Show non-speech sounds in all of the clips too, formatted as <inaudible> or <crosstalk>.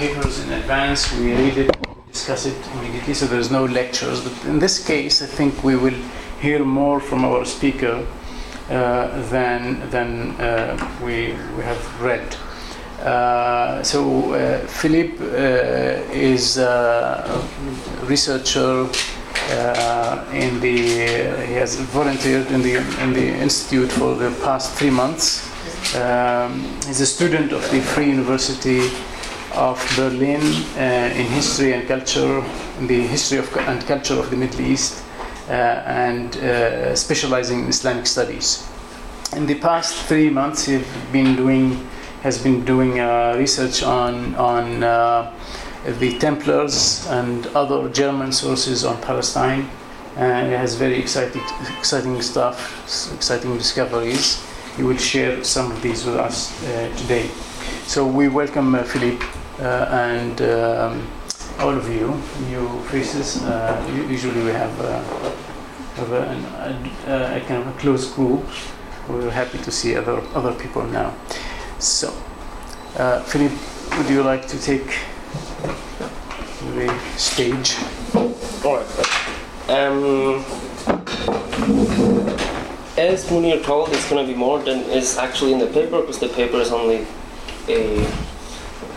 papers in advance. We read it, discuss it immediately, so there's no lectures. But in this case, I think we will hear more from our speaker uh, than than uh, we we have read. Uh, so uh, Philippe uh, is a researcher uh, in the he has volunteered in the in the institute for the past three months. Um, he's a student of the Free University of Berlin uh, in history and culture, in the history of and culture of the Middle East, uh, and uh, specializing in Islamic studies. In the past three months, he's been doing has been doing uh, research on on uh, the Templars and other German sources on Palestine. And it has very exciting exciting stuff, exciting discoveries. He will share some of these with us uh, today. So we welcome Philippe and um, all of you, new faces. Uh, usually we have, uh, have a, an, a, kind of a close group. We're happy to see other other people now. So, uh, Philippe, would you like to take the stage? Alright. Um, as Munir told, it's going to be more than is actually in the paper because the paper is only a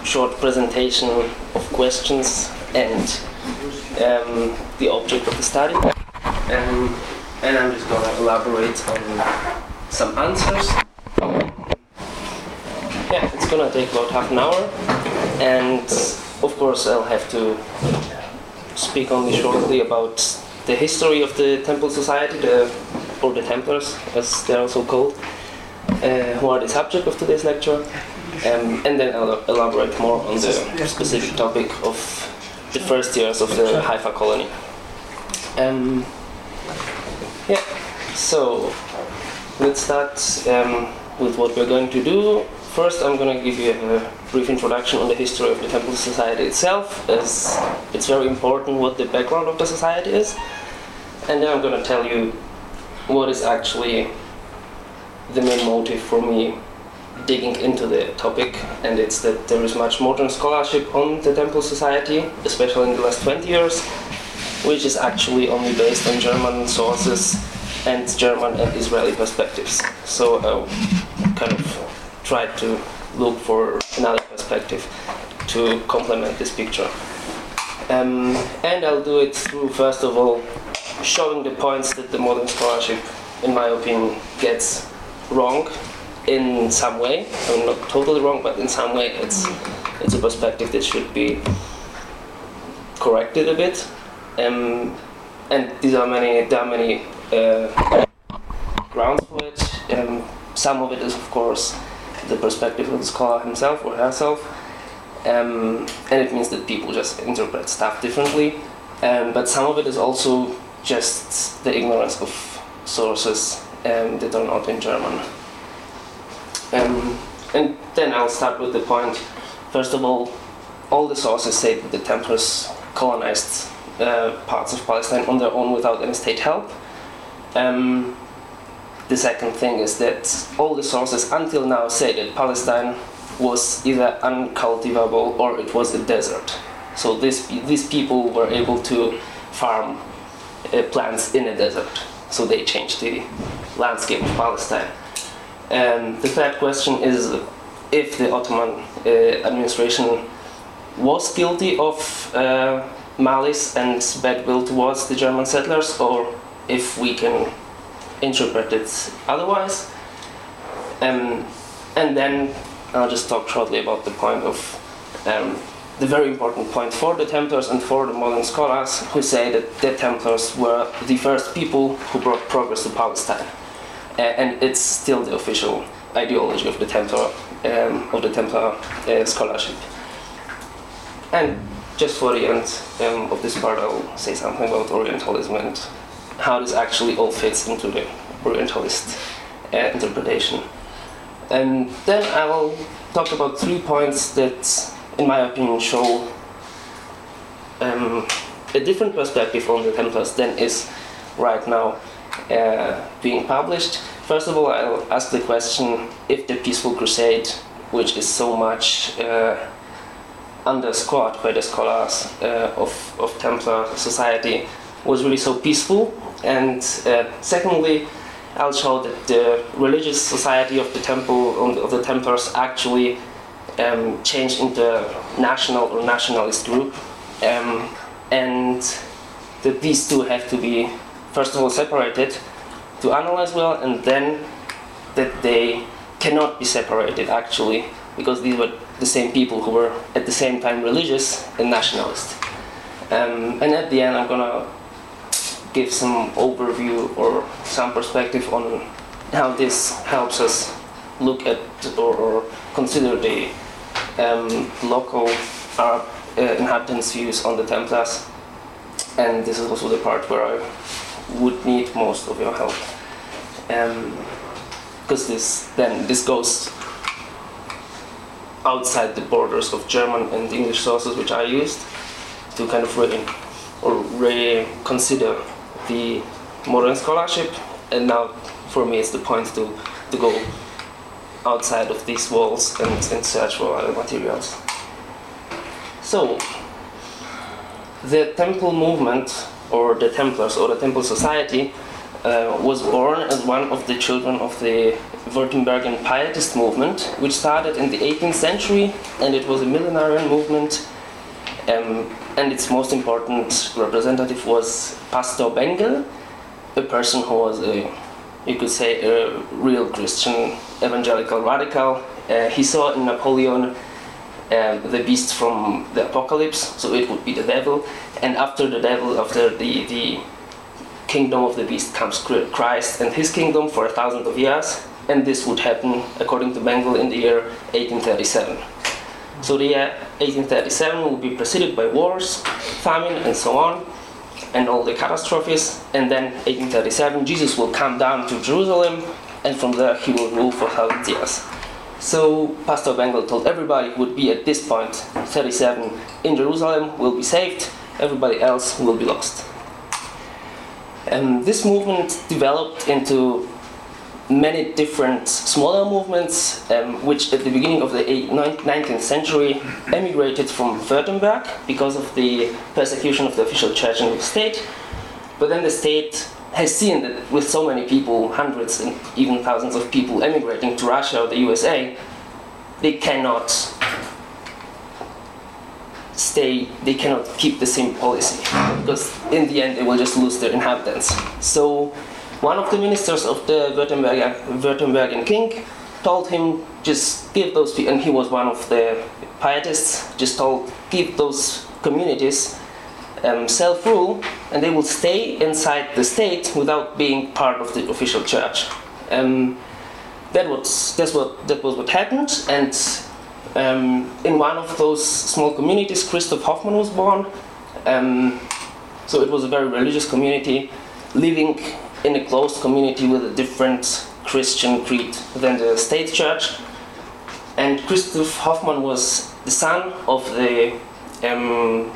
short presentation of questions and um, the object of the study. Um, and I'm just going to elaborate on some answers. Yeah, it's going to take about half an hour. And of course, I'll have to speak only shortly about the history of the Temple Society, the, or the Templars, as they're also called, uh, who are the subject of today's lecture, um, and then I'll elaborate more on the specific topic of the first years of the Haifa colony. Um, yeah, so let's start um, with what we're going to do. First, I'm going to give you a brief introduction on the history of the Temple Society itself, as it's very important what the background of the society is. And then I'm going to tell you what is actually the main motive for me digging into the topic, and it's that there is much modern scholarship on the Temple Society, especially in the last 20 years, which is actually only based on German sources and German and Israeli perspectives. So I kind of tried to look for another perspective to complement this picture. Um, and I'll do it through, first of all, showing the points that the modern scholarship, in my opinion, gets wrong in some way. I mean, not totally wrong, but in some way, it's it's a perspective that should be corrected a bit. Um, and these are many. There are many uh, grounds for it. Um, some of it is, of course, the perspective of the scholar himself or herself, um, and it means that people just interpret stuff differently. Um, but some of it is also just the ignorance of sources um, that are not in German. Um, and then I'll start with the point. First of all, all the sources say that the Templars colonized uh, parts of Palestine on their own without any state help. Um, the second thing is that all the sources until now say that Palestine was either uncultivable or it was a desert. So this, these people were able to farm uh, plants in a desert. So they changed the landscape of Palestine. And the third question is if the Ottoman uh, administration was guilty of uh, malice and bad will towards the German settlers, or if we can interpret it otherwise. Um, and then I'll just talk shortly about the point of um, the very important point for the Templars and for the modern scholars who say that the Templars were the first people who brought progress to Palestine. And it's still the official ideology of the Templar, um, of the Templar uh, scholarship. And just for the end um, of this part, I'll say something about Orientalism and how this actually all fits into the Orientalist uh, interpretation. And then I will talk about three points that, in my opinion, show um, a different perspective on the Templars than is right now uh, being published. First of all, I'll ask the question if the Peaceful Crusade, which is so much uh, underscored by the scholars uh, of, of Templar society was really so peaceful. And uh, secondly, I'll show that the religious society of the temple of the Templars actually um, changed into national or nationalist group, um, and that these two have to be first of all separated to analyze well, and then that they cannot be separated actually because these were the same people who were at the same time religious and nationalist. Um, and at the end, I'm gonna give some overview or some perspective on how this helps us look at or, or consider the um, local Arab uh, inhabitants' views on the Templars. And this is also the part where I would need most of your help. Because um, this then this goes outside the borders of German and English sources which I used to kind of re- or reconsider the modern scholarship and now for me it's the point to, to go outside of these walls and, and search for other materials. So the temple movement or the Templars or the Temple Society uh, was born as one of the children of the Württembergian Pietist movement, which started in the 18th century, and it was a millenarian movement. Um, and its most important representative was Pastor Bengel, a person who was a, you could say, a real Christian evangelical radical. Uh, he saw in Napoleon uh, the beast from the apocalypse, so it would be the devil, and after the devil, after the, the kingdom of the beast comes Christ and his kingdom for a thousand of years, and this would happen, according to Bengel, in the year 1837. So the year 1837 will be preceded by wars, famine, and so on, and all the catastrophes. And then 1837, Jesus will come down to Jerusalem, and from there he will rule for thousand years. So Pastor Bengel told everybody who would be at this point, 37, in Jerusalem will be saved, everybody else will be lost. And this movement developed into many different smaller movements, um, which at the beginning of the 19th century emigrated from Württemberg because of the persecution of the official church and the state. But then the state has seen that with so many people, hundreds and even thousands of people emigrating to Russia or the USA, they cannot stay, they cannot keep the same policy because in the end they will just lose their inhabitants. So one of the ministers of the Württemberg, Württembergian king told him just give those and he was one of the pietists, just told give those communities um, self-rule and they will stay inside the state without being part of the official church. Um, that was that's what that was what happened, and um, in one of those small communities, Christoph Hoffmann was born. Um, so it was a very religious community, living in a closed community with a different Christian creed than the state church. And Christoph Hoffmann was the son of the um,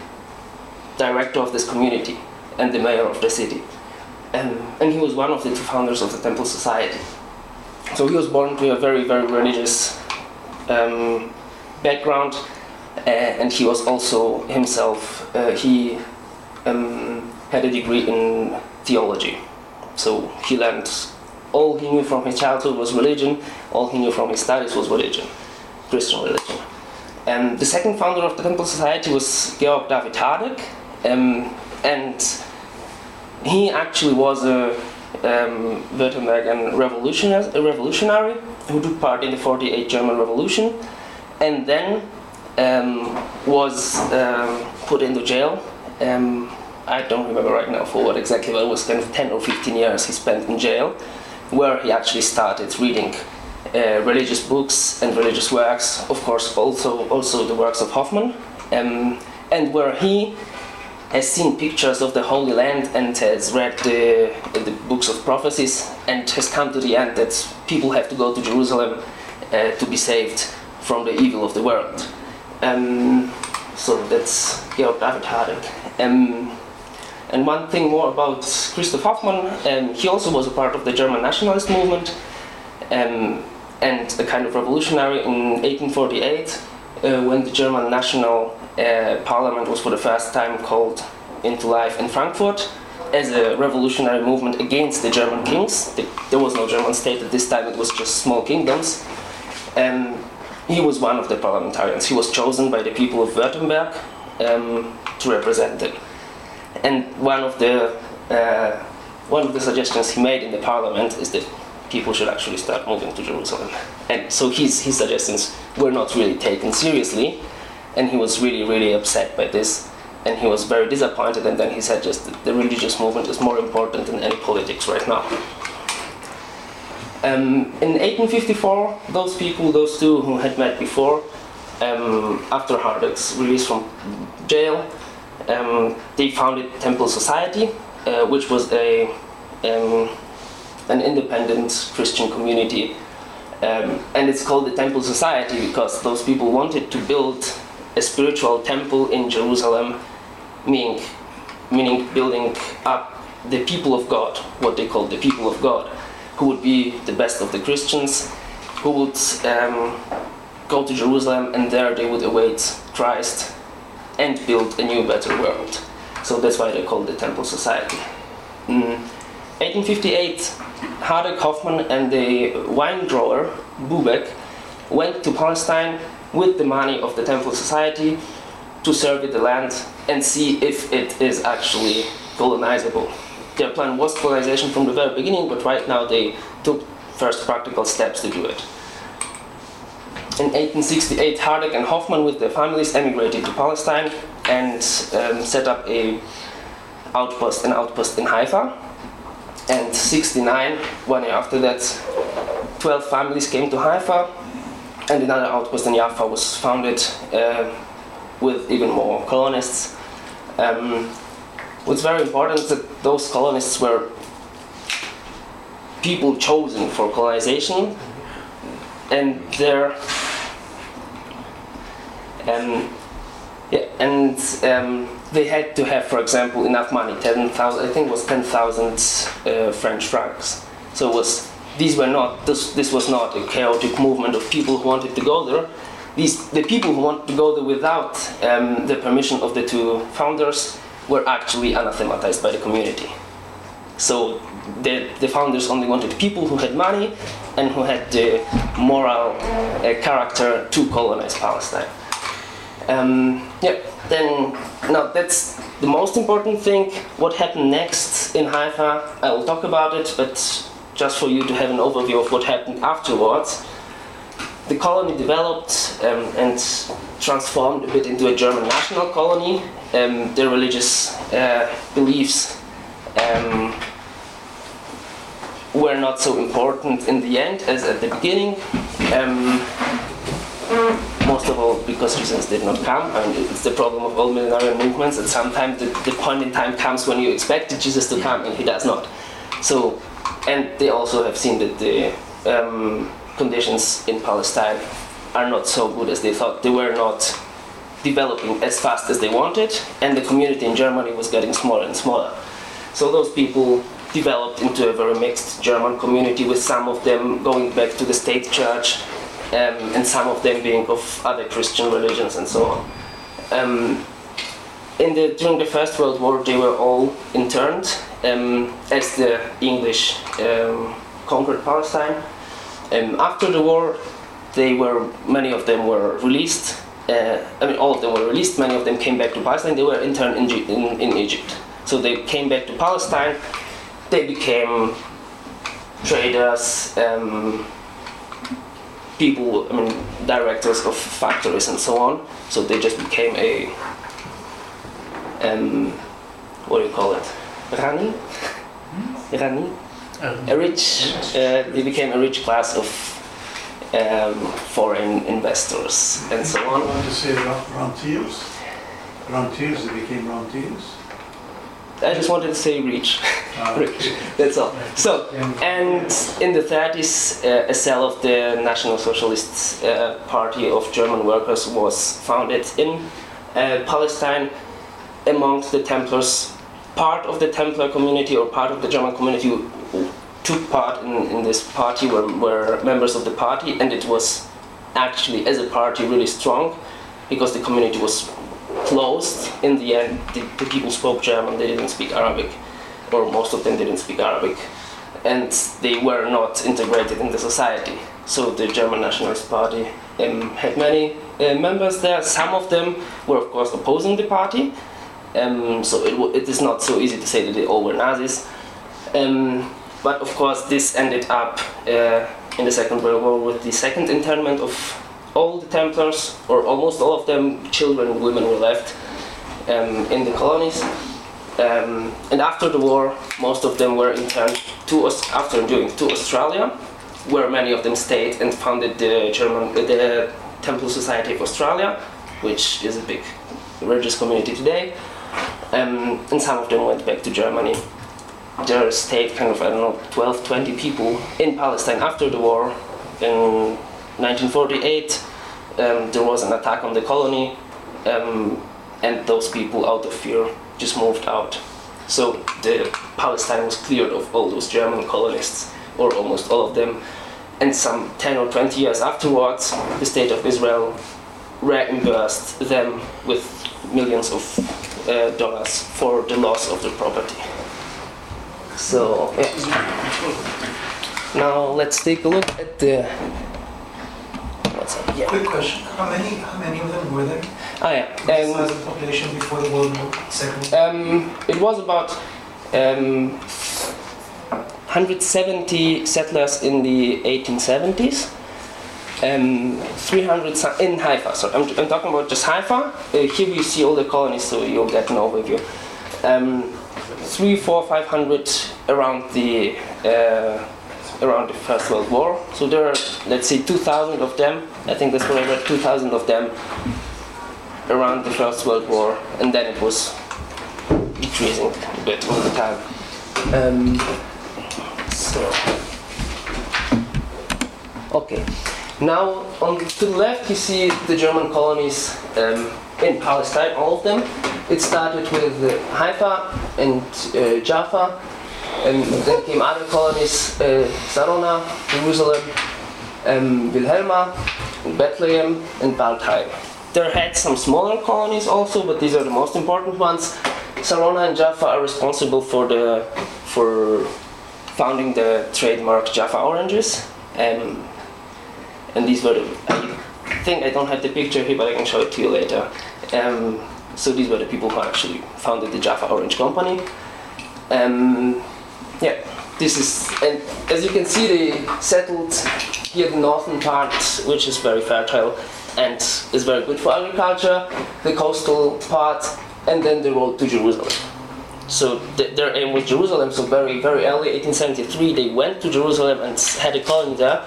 director of this community and the mayor of the city. Um, and he was one of the two founders of the Temple Society. So he was born to a very, very religious um, background, uh, and he was also himself, uh, he um, had a degree in theology. So he learned all he knew from his childhood was religion, all he knew from his studies was religion, Christian religion. And the second founder of the Temple Society was Georg David Hardegg, um, and he actually was a um, Württembergian revolutionary, a revolutionary who took part in the 48 German Revolution and then um, was um, put into jail. Um, I don't remember right now for what exactly, but it was kind of 10 or 15 years he spent in jail, where he actually started reading uh, religious books and religious works, of course, also, also the works of Hoffmann, um, and where he has seen pictures of the Holy Land and has read the, the books of prophecies and has come to the end that people have to go to Jerusalem uh, to be saved from the evil of the world. Um, so that's Georg David Hardegg. Um, and one thing more about Christoph Hoffmann, um, he also was a part of the German nationalist movement um, and a kind of revolutionary in 1848 uh, when the German national uh, parliament was for the first time called into life in Frankfurt as a revolutionary movement against the German kings. The, there was no German state at this time, it was just small kingdoms. And he was one of the parliamentarians. He was chosen by the people of Württemberg um, to represent them. And one of the uh, one of the suggestions he made in the parliament is that people should actually start moving to Jerusalem. And so his, his suggestions were not really taken seriously, and he was really, really upset by this. And he was very disappointed, and then he said just the religious movement is more important than any politics right now. Um, in 1854, those people, those two who had met before, um, after Hardegg's release from jail, um, they founded Temple Society, uh, which was a um, an independent Christian community. Um, and it's called the Temple Society because those people wanted to build a spiritual temple in Jerusalem, meaning, meaning building up the people of God, what they called the people of God, who would be the best of the Christians, who would um, go to Jerusalem and there they would await Christ and build a new, better world. So that's why they called the Temple Society. Mm. 1858, Hardegg Hoffmann and the wine grower Bubeck went to Palestine with the money of the Temple Society to survey the land and see if it is actually colonizable. Their plan was colonization from the very beginning, but right now they took first practical steps to do it. In 1868, Hardegg and Hoffmann, with their families emigrated to Palestine and um, set up a outpost, an outpost in Haifa. And 69, one year after that, 12 families came to Haifa, and another outpost in Jaffa was founded uh, with even more colonists. Um, what's very important is that those colonists were people chosen for colonization, and their um, yeah, and um, they had to have, for example, enough money. Ten thousand, I think, it was ten thousand uh, French francs. So it was these were not this. This was not a chaotic movement of people who wanted to go there. These the people who wanted to go there without um, the permission of the two founders were actually anathematized by the community. So the, the founders only wanted people who had money and who had the moral uh, character to colonize Palestine. Um, yeah, then now that's the most important thing. What happened next in Haifa? I will talk about it, but just for you to have an overview of what happened afterwards. The colony developed um, and transformed a bit into a German national colony. Um, their religious uh, beliefs um, were not so important in the end as at the beginning. Um, most of all because Jesus did not come. Mean, it's the problem of all millenarian movements that sometimes the, the point in time comes when you expect Jesus to come and he does not. So, and they also have seen that the um, conditions in Palestine are not so good as they thought. They were not developing as fast as they wanted, and the community in Germany was getting smaller and smaller. So those people developed into a very mixed German community, with some of them going back to the state church, um, and some of them being of other Christian religions and so on. Um, in the, during the First World War, they were all interned um, as the English um, conquered Palestine. Um, after the war, they were many of them were released. Uh, I mean, all of them were released. Many of them came back to Palestine. They were interned in, in, in Egypt. So they came back to Palestine. They became traders, um, people, I mean, directors of factories and so on. So they just became a, um, what do you call it? Rani? Rani? A rich, uh, they became a rich class of um, foreign investors and so You on. want to say rentiers? Rentiers, they became rentiers? I just wanted to say rich. Ah, <laughs> Rich. That's all. So, and in the 30s, uh, a cell of the National Socialist uh, Party of German Workers was founded in uh, Palestine amongst the Templars. Part of the Templar community or part of the German community took part in, in this party were, were members of the party, and it was actually, as a party, really strong. because the community was closed. In the end, the, the people spoke German, they didn't speak Arabic, or most of them didn't speak Arabic, and they were not integrated in the society. So the German Nationalist Party um, had many uh, members there. Some of them were, of course, opposing the party. Um, so it, it is not so easy to say that they all were Nazis. Um, but of course, this ended up uh, in the Second World War with the second internment of all the Templars, or almost all of them. Children and women were left um, in the colonies. Um, and after the war, most of them were interned to after during to Australia, where many of them stayed and founded the German uh, the Temple Society of Australia, which is a big religious community today. Um, and some of them went back to Germany. There stayed kind of I don't know 12, 20 people in Palestine after the war. In 1948, um, there was an attack on the colony, um, and those people, out of fear, just moved out. So the Palestine was cleared of all those German colonists, or almost all of them. And some 10 or 20 years afterwards, the state of Israel reimbursed them with millions of dollars for the loss of the property. So, yeah. Now let's take a look at the. What's up? Yeah. Quick question, how many, how many of them were there? Ah, yeah. What was Um, size the population before the World War, Second? Um, it was about um, 170 settlers in the 1870s. Um, 300 in Haifa. So I'm, I'm talking about just Haifa. Uh, here we see all the colonies, so you'll get an overview. Um, three, four, five hundred around the uh, around the First World War. So there are, let's say, 2,000 of them. I think that's what I read. 2,000 of them around the First World War, and then it was decreasing a bit all the time. Um, so, okay. Now, on to the left, you see the German colonies um, in Palestine, all of them. It started with uh, Haifa and uh, Jaffa, and then came other colonies, uh, Sarona, Jerusalem, um, Wilhelma, Bethlehem, and Waldheim. There had some smaller colonies also, but these are the most important ones. Sarona and Jaffa are responsible for the for founding the trademark Jaffa oranges. Um, and these were I think I don't have the picture here, but I can show it to you later. Um, so these were the people who actually founded the Jaffa Orange Company. Um, yeah, this is, and as you can see, they settled here the northern part, which is very fertile and is very good for agriculture, the coastal part, and then the road to Jerusalem. So th- their aim was Jerusalem. So very, very early, 1873, they went to Jerusalem and had a colony there,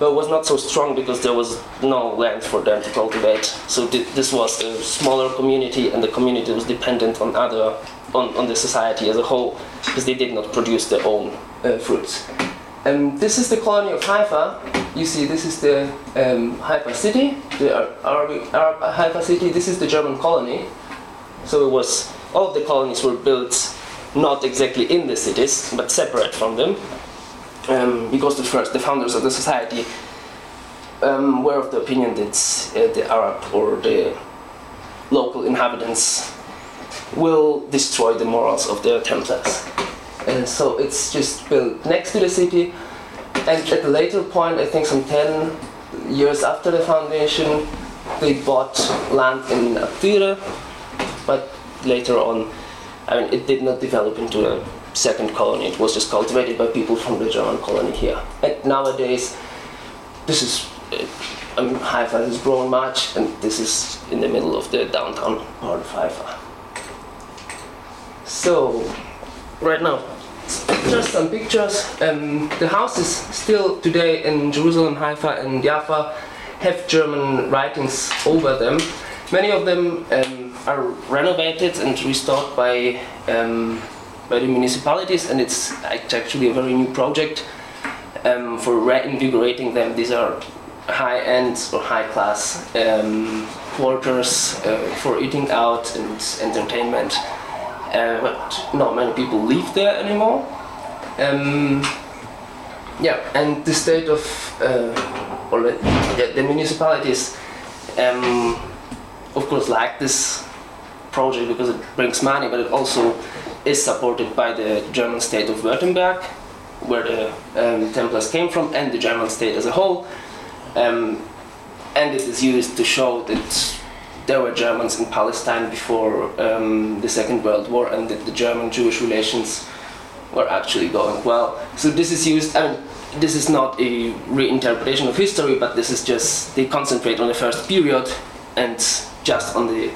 but it was not so strong because there was no land for them to cultivate. So thi- this was a smaller community, and the community was dependent on other, on, on the society as a whole, because they did not produce their own uh, fruits. Um, this is the colony of Haifa. You see, this is the um, Haifa city, the Arab Haifa city. This is the German colony. So it was all of the colonies were built not exactly in the cities, but separate from them, um, because the first the founders of the society um, were of the opinion that uh, the Arab or the local inhabitants will destroy the morals of the Templars. And so it's just built next to the city. And at a later point, I think some 10 years after the foundation, they bought land in Atire, but later on, I mean, it did not develop into a second colony. It was just cultivated by people from the German colony here. And nowadays, this is, uh, I mean, Haifa has grown much, and this is in the middle of the downtown part of Haifa. So, right now, just some pictures. Um, the houses still today in Jerusalem, Haifa, and Jaffa have German writings over them. Many of them um, are renovated and restored by um, by the municipalities, and it's actually a very new project um, for reinvigorating them. These are high-end or high-class um, quarters uh, for eating out and entertainment. Uh, but not many people live there anymore. Um, yeah, and the state of uh, or the, the, the municipalities um, of course, like this project because it brings money, but it also is supported by the German state of Württemberg, where the um, Templars came from, and the German state as a whole. Um, and it is used to show that there were Germans in Palestine before um, the Second World War, and that the German-Jewish relations were actually going well. So this is used. I mean, this is not a reinterpretation of history, but this is just they concentrate on the first period and just on the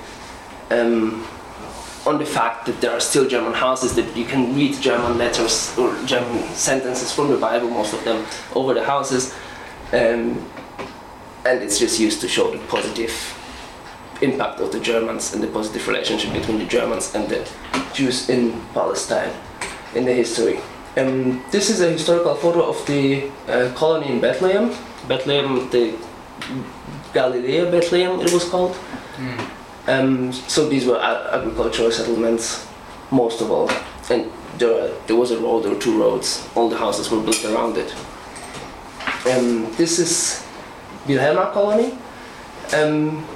um, on the fact that there are still German houses that you can read German letters or German sentences from the Bible, most of them over the houses, um, and it's just used to show the positive impact of the Germans and the positive relationship between the Germans and the Jews in Palestine in the history. Um, this is a historical photo of the uh, colony in Bethlehem. Bethlehem, the Galilea Bethlehem, it was called. Um, so these were agricultural settlements, most of all, and there, there was a road or two roads. All the houses were built around it. Um, this is Wilhelma colony. Um,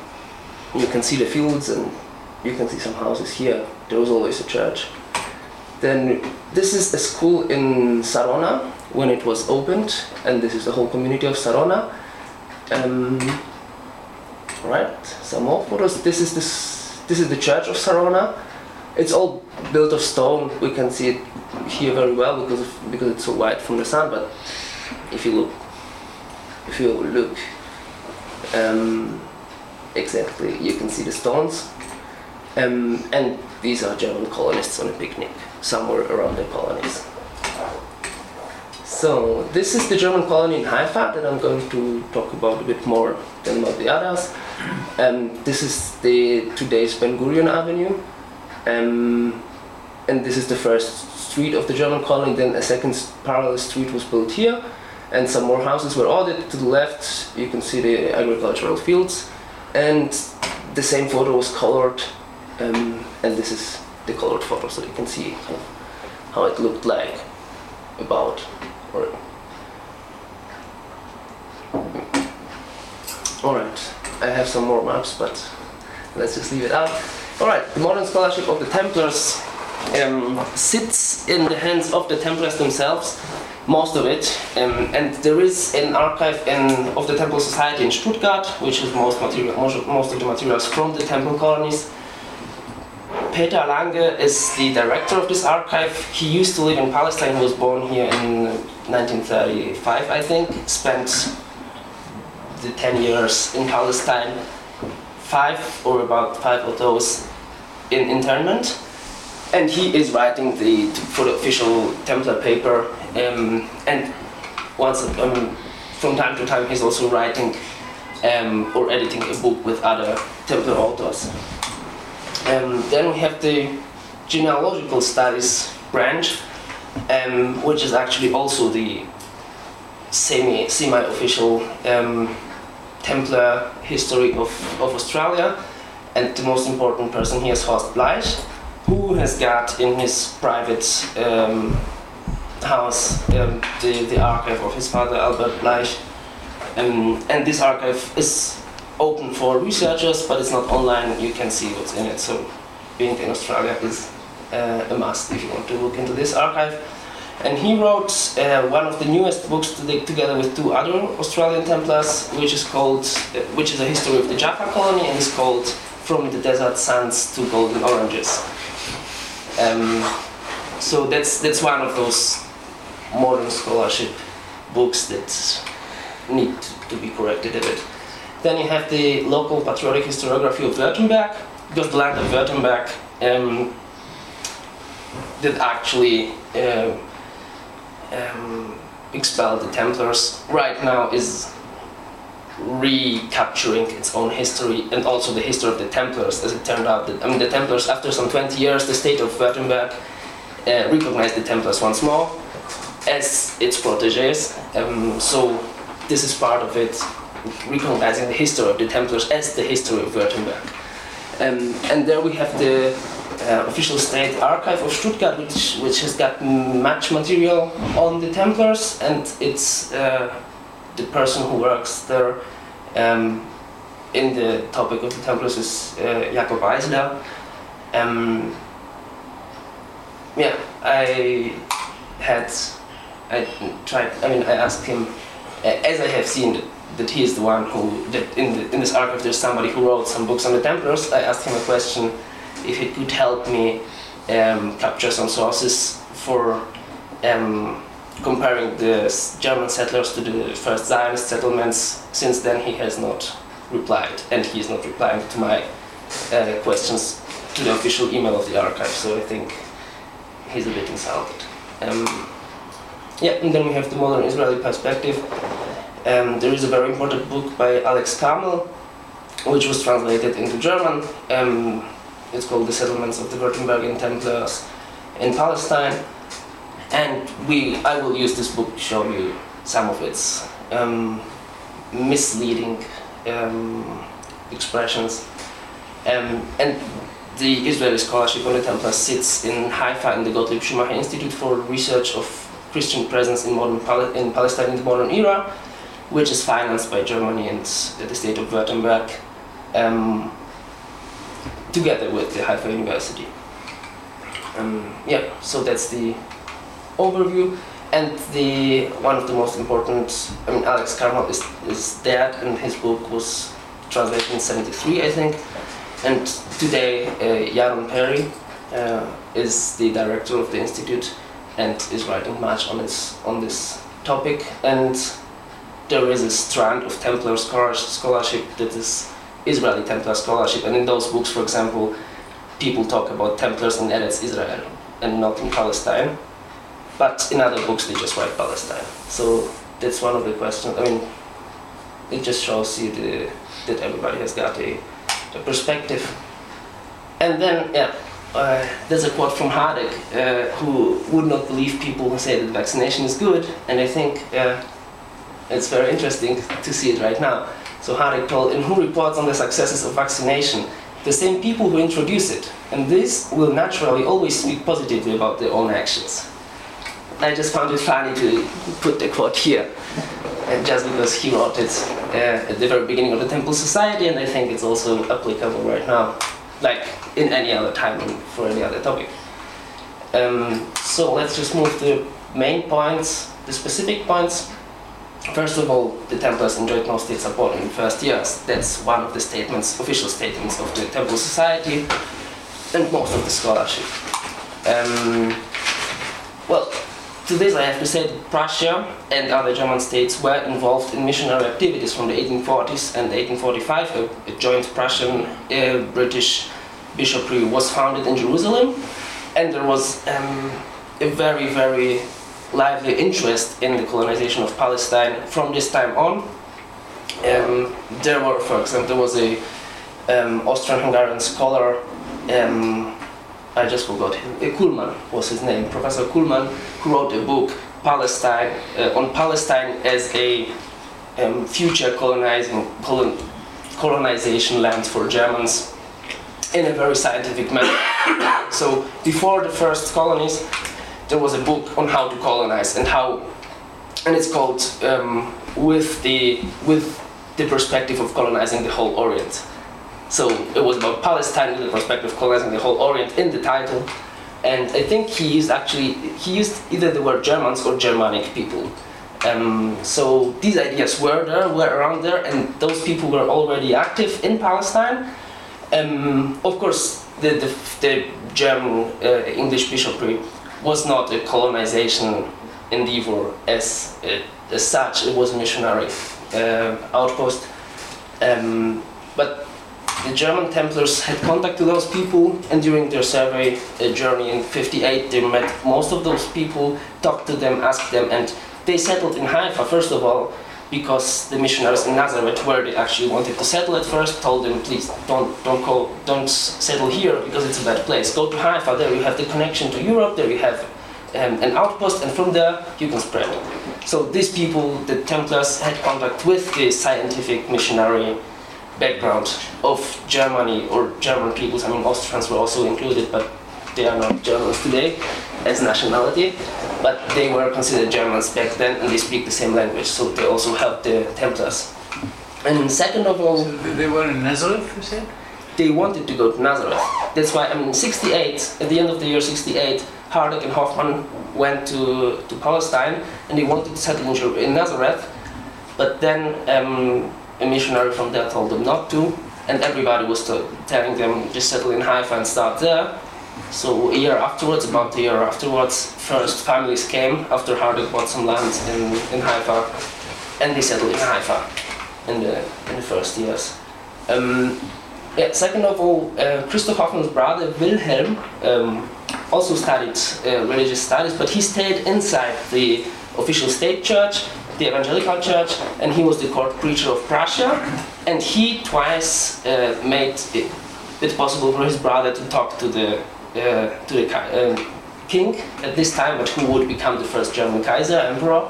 you can see the fields and you can see some houses here. There was always a church. Then this is a school in Sarona when it was opened, and this is the whole community of Sarona. Um, right, some more photos. This is this this is the church of Sarona. It's all built of stone. We can see it here very well because of, because it's so white from the sun. But if you look, if you look um, exactly, you can see the stones. Um, and these are German colonists on a picnic somewhere around the colonies. So this is the German colony in Haifa that I'm going to talk about a bit more than about the others. Um, this is the today's Ben Gurion Avenue, um, and this is the first street of the German colony. Then a second parallel street was built here, and some more houses were added. To the left, you can see the agricultural fields, and the same photo was colored, um, and this is the colored photo, so you can see how it looked like about or all right i have some more maps but let's just leave it out all right the modern scholarship of the templars um, sits in the hands of the templars themselves most of it um, and there is an archive in, of the temple society in stuttgart which is most material most, of- most of the materials from the temple colonies Peter Lange is the director of this archive. He used to live in Palestine. He was born here in 1935, I think. Spent the 10 years in Palestine. Five or about five of those in internment. And he is writing the for the official Templar paper. Um, and once um, from time to time, he's also writing um, or editing a book with other Templar authors. Um, then we have the genealogical studies branch, um, which is actually also the semi semi-official um, Templar history of, of Australia. And the most important person here is Horst Blaich, who has got in his private um, house um, the, the archive of his father Albert Blaich. Um, and this archive is open for researchers, but it's not online. You can see what's in it. So, being in Australia is uh, a must if you want to look into this archive. And he wrote uh, one of the newest books to the, together with two other Australian Templars, which is called, uh, which is a history of the Jaffa colony, and is called "From the Desert Sands to Golden Oranges." Um, so that's that's one of those modern scholarship books that need to be corrected a bit. Then you have the local patriotic historiography of Württemberg, because the land of Württemberg um, did actually uh, um, expel the Templars. Right now is recapturing its own history and also the history of the Templars, as it turned out. That, I mean, the Templars, after some 20 years, the state of Württemberg uh, recognized the Templars once more as its proteges. Um, so this is part of it, recognizing the history of the Templars as the history of Württemberg. Um, and there we have the uh, official state archive of Stuttgart, which, which has got much material on the Templars, and it's uh, the person who works there um, in the topic of the Templars is uh, Jakob Eisler. Um, yeah, I had, I tried, I mean, I asked him, uh, as I have seen that, he is the one who, that in, the, in this archive there's somebody who wrote some books on the Templars, I asked him a question if he could help me um, capture some sources for um, comparing the German settlers to the first Zionist settlements. Since then, he has not replied, and he is not replying to my uh, questions to the official email of the archive. So I think he's a bit insulted. Um, yeah, and then we have the modern Israeli perspective. Um, there is a very important book by Alex Carmel, which was translated into German. Um, it's called The Settlements of the Württembergian Templars in Palestine. And we, I will use this book to show you some of its um, misleading um, expressions. Um, and the Israeli scholarship on the Templars sits in Haifa in the Gottlieb Schumacher Institute for Research of Christian Presence in, modern Pal- in Palestine in the Modern Era, which is financed by Germany and the state of Württemberg, um, together with the Haifa University. Um, yeah, so that's the overview. And the one of the most important, I mean, Alex Carmel is, is dead, and his book was translated in '73, I think. And today, uh, Yaron Perry uh, is the director of the institute and is writing much on this on this topic. And there is a strand of Templar scholarship that is Israeli Templar scholarship, and in those books, for example, people talk about Templars in Eretz Israel and not in Palestine. But in other books, they just write Palestine. So that's one of the questions. I mean, it just shows you the, that everybody has got a, a perspective. And then, yeah, uh, there's a quote from Hardegg, uh, who would not believe people who say that vaccination is good, and I think uh, it's very interesting to see it right now. So told, and who reports on the successes of vaccination? The same people who introduce it, and this will naturally always speak positively about their own actions. I just found it funny to put the quote here, and just because he wrote it uh, at the very beginning of the Temple Society, and I think it's also applicable right now, like in any other time for any other topic. Um, so let's just move to the main points, the specific points. First of all, the Templars enjoyed no state support in the first years. That's one of the statements, official statements of the Temple Society and most of the scholarship. Um, well, to this I have to say that Prussia and other German states were involved in missionary activities from the 1840s and 1845. A, a joint Prussian-British bishopry was founded in Jerusalem, and there was um, a very, very lively interest in the colonization of Palestine from this time on. Um, there were, for example, there was a um, Austrian-Hungarian scholar. Um, I just forgot him. Uh, Kuhlmann was his name. Professor Kuhlmann, who wrote a book Palestine uh, on Palestine as a um, future colonizing colon, colonization land for Germans in a very scientific manner. <coughs> so before the first colonies, there was a book on how to colonize and how, and it's called um, with the with the perspective of colonizing the whole Orient. So it was about Palestine with the perspective of colonizing the whole Orient in the title, and I think he used actually he used either the word Germans or Germanic people. Um, so these ideas were there, were around there, and those people were already active in Palestine. Um, of course, the, the, the German uh, English bishopry was not a colonization endeavor as, uh, as such, it was a missionary uh, outpost. Um, but the German Templars had contact to those people, and during their survey uh, journey in 58, they met most of those people, talked to them, asked them, and they settled in Haifa, first of all, because the missionaries in Nazareth, where they actually wanted to settle at first, told them, please don't don't go, don't settle here because it's a bad place. Go to Haifa. There you have the connection to Europe. There you have um, an outpost, and from there you can spread. So these people, the Templars, had contact with the scientific missionary background of Germany or German peoples. I mean, Austrians were also included, but they are not Germans today as nationality. But they were considered Germans back then, and they speak the same language, so they also helped the Templars. And second of all, So they- were in Nazareth, you said? they wanted to go to Nazareth. That's why, I mean, 68, at the end of the year 68, Hardegg and Hoffmann went to, to Palestine and they wanted to settle in, in Nazareth, but then um, a missionary from there told them not to, and everybody was telling them just settle in Haifa and start there. So a year afterwards, about a year afterwards, first families came after Hardegg bought some land in, in Haifa, and they settled in Haifa in the, in the first years. Um, yeah, second of all, uh, Christoph Hoffmann's brother Wilhelm um, also studied uh, religious studies, but he stayed inside the official state church, the evangelical church, and he was the court preacher of Prussia. And he twice uh, made it, it possible for his brother to talk to the uh, to the um, king at this time, but who would become the first German Kaiser, emperor.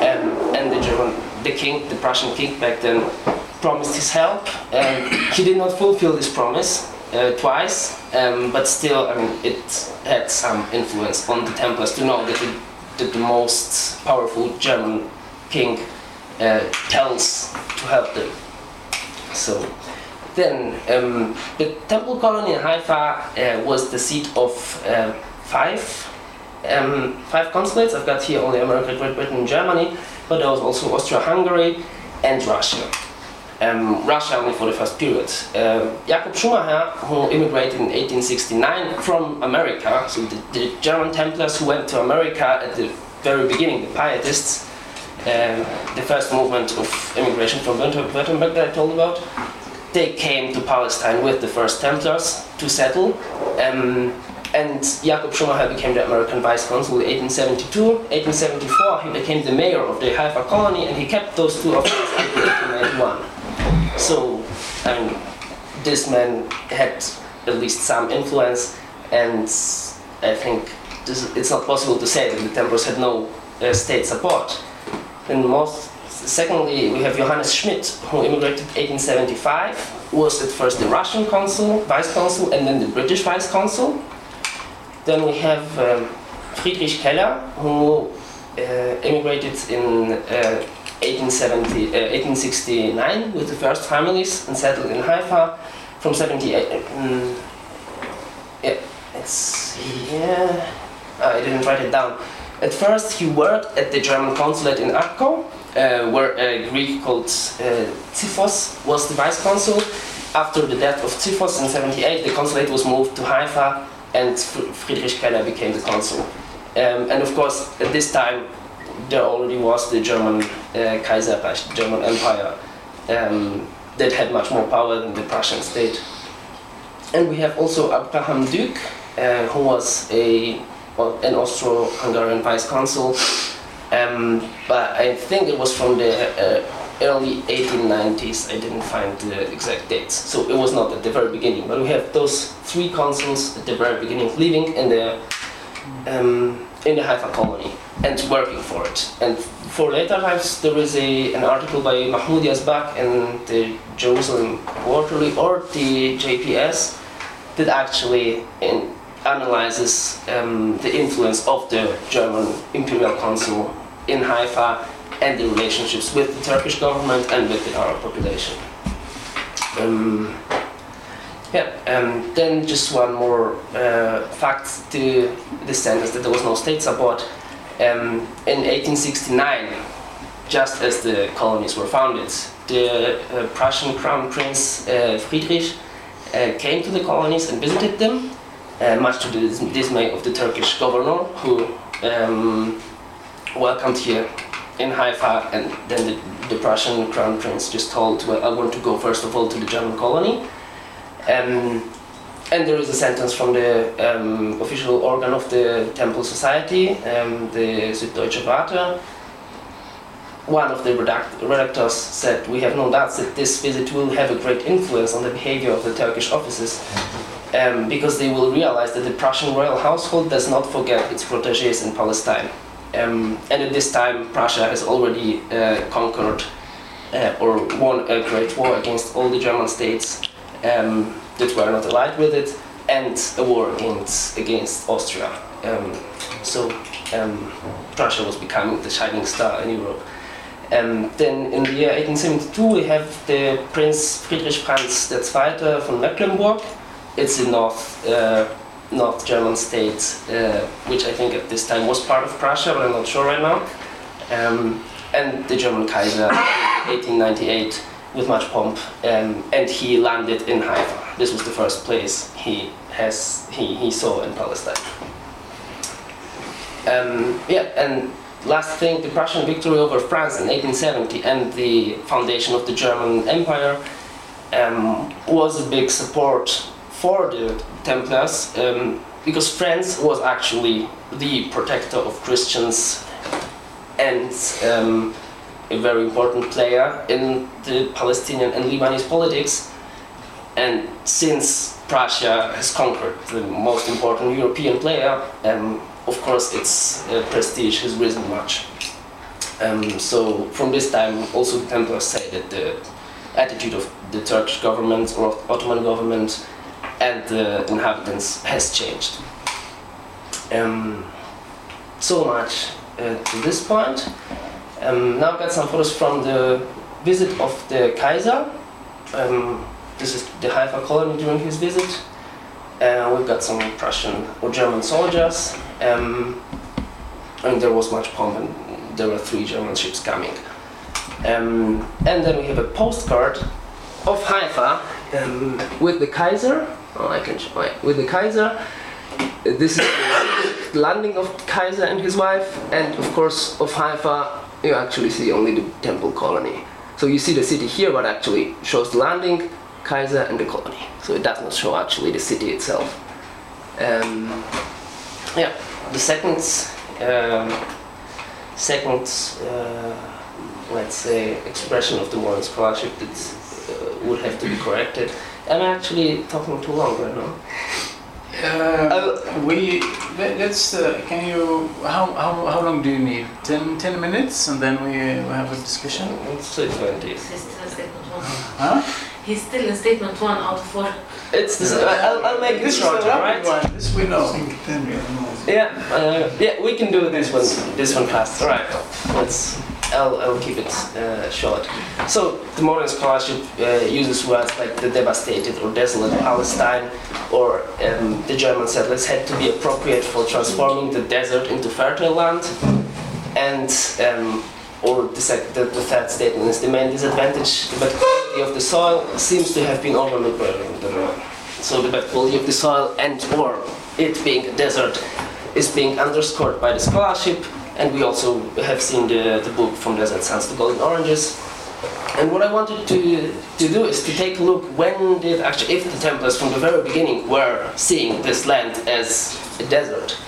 Um, and the German, the king, the Prussian king back then, promised his help. And he did not fulfill this promise uh, twice, um, but still, I mean, it had some influence on the Templars to know that the, that the most powerful German king uh, tells to help them. So then, um, the temple colony in Haifa uh, was the seat of uh, five um, five consulates. I've got here only America, Great Britain, Germany, but there was also Austria-Hungary and Russia. Um, Russia only for the first period. Uh, Jakob Schumacher, who immigrated in 1869 from America, so the, the German Templars who went to America at the very beginning, the Pietists, um, the first movement of immigration from Württemberg that I told about, they came to Palestine with the first Templars to settle. Um, and Jacob Schumacher became the American vice consul in 1872. 1874, he became the mayor of the Haifa colony, and he kept those two offices until 1891. So, this man had at least some influence, and I think this, it's not possible to say that the Templars had no uh, state support. And most, secondly, we have Johannes Schmidt, who immigrated in 1875, was at first the Russian consul, vice consul, and then the British vice consul. Then we have um, Friedrich Keller, who uh, immigrated in uh, 1870, uh, 1869 with the first families and settled in Haifa from 78. Um, yeah, it's yeah. I didn't write it down. At first, he worked at the German consulate in Akko, uh, where a Greek called uh, Xiphos was the vice consul. After the death of Xiphos in 78, the consulate was moved to Haifa and Friedrich Keller became the consul. Um, and of course, at this time, there already was the German uh, the German Empire, um, that had much more power than the Prussian state. And we have also Abraham Duke, uh, who was a an Austro-Hungarian vice consul, um, but I think it was from the uh, early 1890s. I didn't find the exact dates, so it was not at the very beginning. But we have those three consuls at the very beginning living in the um, in the Haifa colony and working for it. And for later times, there is a, an article by Mahmoud Yazbak in the Jerusalem Quarterly or the JPS that actually in, analyzes um, the influence of the German imperial consul in Haifa and the relationships with the Turkish government and with the Arab population. Um, yeah, um, then just one more uh, fact to the sentence that there was no state support. Um, in 1869, just as the colonies were founded, the uh, Prussian crown prince uh, Friedrich uh, came to the colonies and visited them, uh, much to the dismay of the Turkish governor, who um, welcomed here in Haifa, and then the, the Prussian crown prince just told, well, I want to go first of all to the German colony. Um, and there is a sentence from the um, official organ of the Temple Society, um, the Süddeutsche Warte. One of the redact- redactors said, We have no doubts that this visit will have a great influence on the behavior of the Turkish officers, um, because they will realize that the Prussian royal household does not forget its proteges in Palestine. Um, and at this time, Prussia has already uh, conquered uh, or won a great war against all the German states um, that were not allied with it, and a war against against Austria. Um, so um, Prussia was becoming the shining star in Europe. Um, then in the year 1872 we have the Prince Friedrich Franz II von Mecklenburg. It's a North, uh, North German state, uh, which I think at this time was part of Prussia, but I'm not sure right now. Um, and the German Kaiser in 1898 with much pomp, um, and he landed in Haifa. This was the first place he has he, he saw in Palestine. Um, yeah, and last thing, the Prussian victory over France in 1870 and the foundation of the German Empire um, was a big support for the Templars um, because France was actually the protector of Christians and um, a very important player in the Palestinian and Lebanese politics. And since Prussia has conquered the most important European player, um, of course its uh, prestige has risen much. Um, so from this time, also the Templars say that the attitude of the Turkish government or Ottoman government and the inhabitants has changed. Um, so much uh, to this point. Um, now I've got some photos from the visit of the Kaiser. Um, this is the Haifa colony during his visit. Uh, we've got some Prussian or German soldiers. Um, and there was much pomp and there were three German ships coming. Um, and then we have a postcard of Haifa um, with the Kaiser. Oh, I can. With the Kaiser. This is the <coughs> landing of Kaiser and his wife, and of course of Haifa. You actually see only the temple colony. So you see the city here, but actually shows the landing, Kaiser, and the colony. So it does not show actually the city itself. Um, yeah, the second, um, second, uh, let's say, expression of the modern scholarship that uh, would have to be corrected. I'm actually talking too long right now. Uh, we let, us uh, can you how, how how long do you need 10, 10 minutes and then we uh, have a discussion Let's say 20. He's still in statement one. huh He's still in statement one out of four. It's this, I'll, I'll make this this is the shorter, right? one this we know think ten minutes. Yeah, uh, yeah, we can do this one, this one fast. All right, let's. I'll, I'll keep it uh, short. So the modern scholarship uh, uses words like the devastated or desolate Palestine, or um, the German settlers had to be appropriate for transforming the desert into fertile land, and um, or the, sec- the, the third statement is the main disadvantage. The bad quality of the soil seems to have been overlooked by the so the bad quality of the soil and or it being a desert is being underscored by the scholarship and we also have seen the, the book From Desert Sands to Golden Oranges. And what I wanted to, to do is to take a look when did actually, if the Templars from the very beginning were seeing this land as a desert.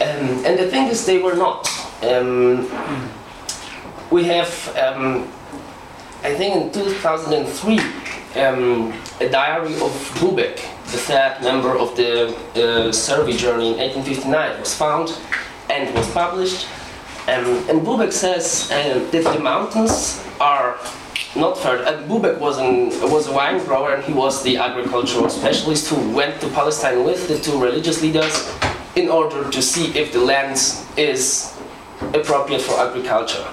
Um, and the thing is, they were not. Um, we have, um, I think in 2003, um, a diary of Bubeck, the third member of the uh, survey journey in 1859, was found and was published. Um, and Bubeck says uh, that the mountains are not fertile. Uh, Bubeck was, an, was a wine grower and he was the agricultural specialist who went to Palestine with the two religious leaders in order to see if the land is appropriate for agriculture.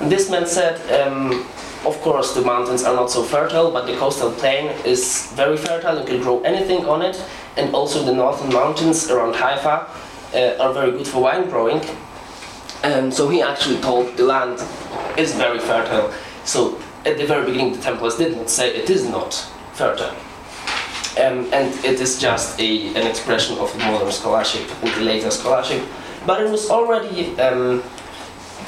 And this man said, um, of course, the mountains are not so fertile, but the coastal plain is very fertile. You can grow anything on it, and also the northern mountains around Haifa uh, are very good for wine growing. And so he actually told the land is very fertile. So at the very beginning, the Templars did not say it is not fertile. Um, and it is just a, an expression of the modern scholarship and the later scholarship. But it was already um,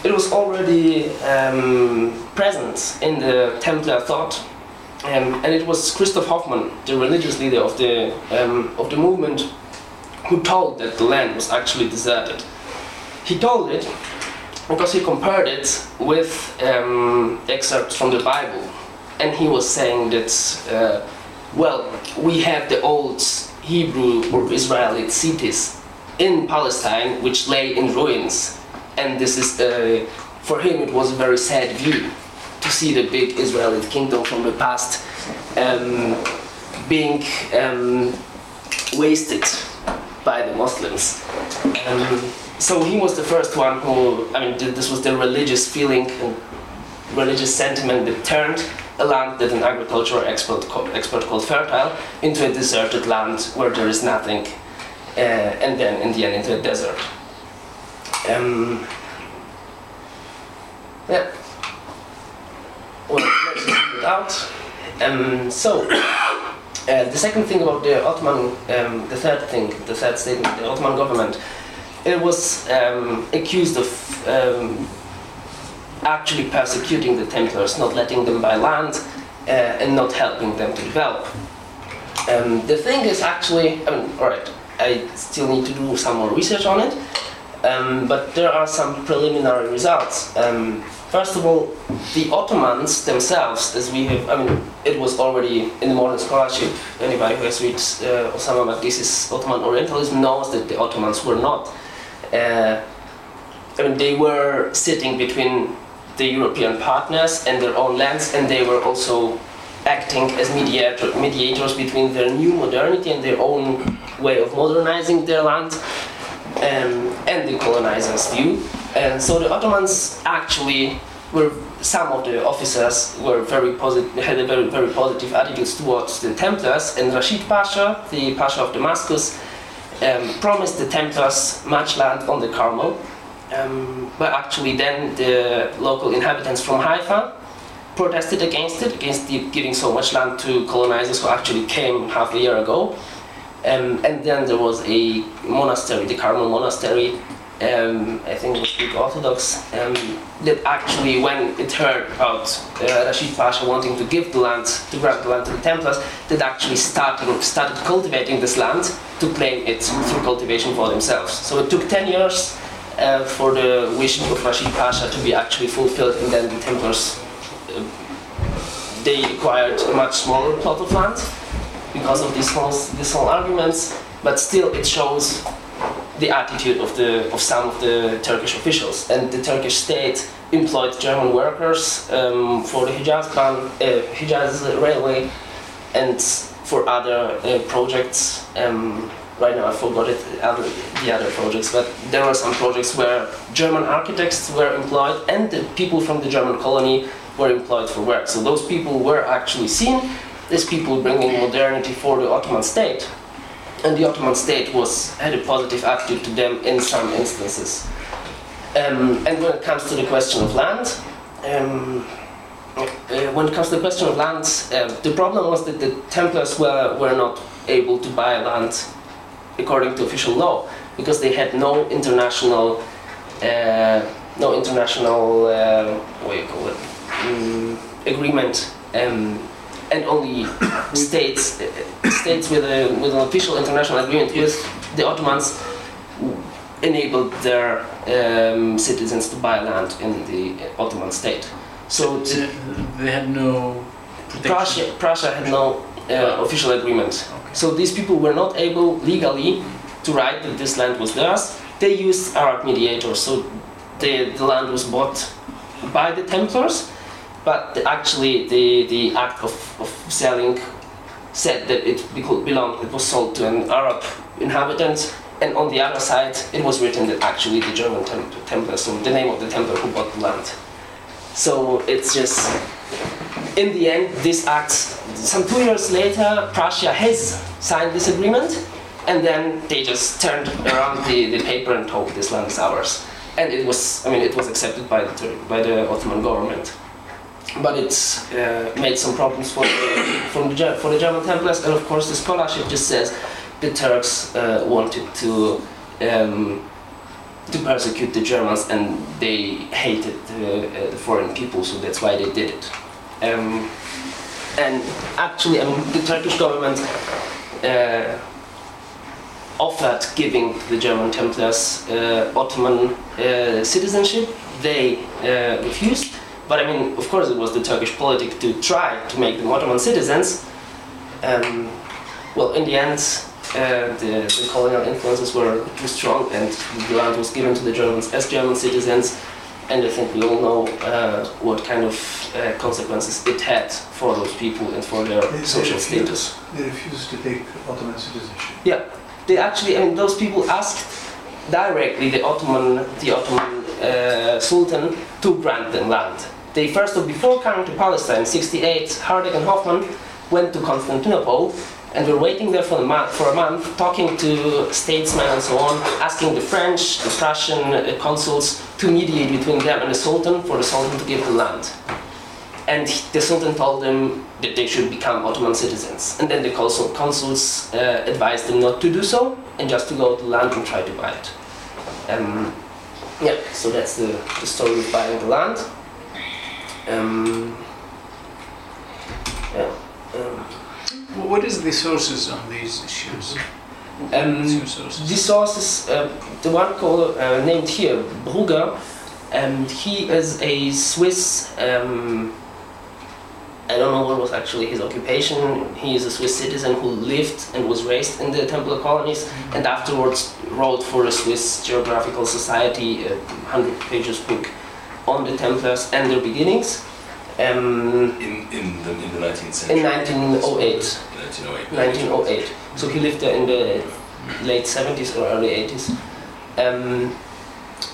it was already um, present in the Templar thought, um, and it was Christoph Hoffmann, the religious leader of the um, of the movement, who told that the land was actually deserted. He told it because he compared it with um, excerpts from the Bible, and he was saying that, uh, well, we have the old Hebrew or Israelite cities in Palestine which lay in ruins, and this is uh, for him it was a very sad view to see the big Israelite kingdom from the past um, being um, wasted by the Muslims. Um, so he was the first one who, I mean, this was the religious feeling and religious sentiment that turned a land that an agricultural expert, expert called fertile into a deserted land where there is nothing, uh, and then in the end into a desert. Um, yeah. Well, let's just it out. Um, so, uh, the second thing about the Ottoman, um, the third thing, the third statement, the Ottoman government, it was um, accused of um, actually persecuting the Templars, not letting them buy land, uh, and not helping them to develop. Um, the thing is actually, I mean, alright, I still need to do some more research on it, um, but there are some preliminary results. Um, first of all, the Ottomans themselves, as we have, I mean, it was already in the modern scholarship, anybody who has read uh, Osama Makdisi's Ottoman Orientalism knows that the Ottomans were not, uh, I mean, they were sitting between the European partners and their own lands, and they were also acting as mediator, mediators between their new modernity and their own way of modernizing their land um, and the colonizers' view. And so the Ottomans actually were some of the officers were very positive, had a very very positive attitudes towards the Templars. And Rashid Pasha, the Pasha of Damascus, um, promised the Templars much land on the Carmel. Um, but actually, then the local inhabitants from Haifa protested against it, against the, giving so much land to colonizers who actually came half a year ago. Um, and then there was a monastery, the Carmel Monastery, um, I think it was Greek Orthodox, um, that actually, when it heard about uh, Rashid Pasha wanting to give the land, to grant the land to the Templars, that actually started, started cultivating this land to claim it through cultivation for themselves. So it took 10 years uh, for the wish of Rashid Pasha to be actually fulfilled, and then the Templars uh, they acquired a much smaller plot of land because of these whole, these whole arguments, but still it shows the attitude of, the, of some of the Turkish officials. And the Turkish state employed German workers um, for the Hijaz, ban, uh, Hijaz railway and for other uh, projects. Um, right now I forgot it, other, the other projects, but there were some projects where German architects were employed and the people from the German colony were employed for work. So those people were actually seen as people bringing modernity for the Ottoman state. And the Ottoman state was had a positive attitude to them in some instances. Um, and when it comes to the question of land, um, uh, when it comes to the question of land, uh, the problem was that the Templars were, were not able to buy land according to official law because they had no international, uh, no international, uh, what do you call it, um, agreement, um, and only states, states with, a, with an official international agreement with the Ottomans enabled their um, citizens to buy land in the Ottoman state. So They they had no protection. Prussia, Prussia had no uh, official agreement. Okay. So these people were not able legally to write that this land was theirs. They used Arab mediators, so the land was bought by the Templars, but the, actually the, the act of, of selling said that it belonged, it was sold to an Arab inhabitant, and on the other side it was written that actually the German tem- so the name of the Templar who bought the land. So it's just in the end, this act, some two years later, Prussia has signed this agreement, and then they just turned around the, the paper and told this land is ours. And it was, I mean, it was accepted by the, by the Ottoman government. But it's uh, made some problems for the, from the, for the German Templars, and of course, the scholarship just says the Turks uh, wanted to um, to persecute the Germans, and they hated the, uh, the foreign people, so that's why they did it. Um, and actually, I mean, the Turkish government uh, offered giving the German Templars Ottoman citizenship. They refused. But I mean, of course, it was the Turkish politic to try to make them Ottoman citizens. Um, well, in the end, uh, the, the colonial influences were too strong, and the land was given to the Germans as German citizens. And I think we all know uh, what kind of uh, consequences it had for those people and for their They- they social refused- status. They refused to take Ottoman citizenship. Yeah, they actually, I mean, those people asked directly the Ottoman, the Ottoman uh, Sultan to grant them land. They first, before coming to Palestine, 68, Hardegg and Hoffmann went to Constantinople and were waiting there for a, month, for a month, talking to statesmen and so on, asking the French, the Prussian uh, consuls to mediate between them and the Sultan for the Sultan to give the land. And the Sultan told them that they should become Ottoman citizens. And then the consul, consuls uh, advised them not to do so and just to go to land and try to buy it. Um, yeah, so that's the, the story of buying the land. Um, yeah. Um, What is the sources on these issues? um, your sources? This source is uh, the one called uh, named here, Brugger, and he is a Swiss. Um, I don't know what was actually his occupation. He is a Swiss citizen who lived and was raised in the Templar colonies, and afterwards wrote for the Swiss Geographical Society a hundred pages book on the Templars and their beginnings. Um, In, in, the, in the 19th century? in 1908. 1908. 1908. So he lived there in the late 70s or early 80s. Um,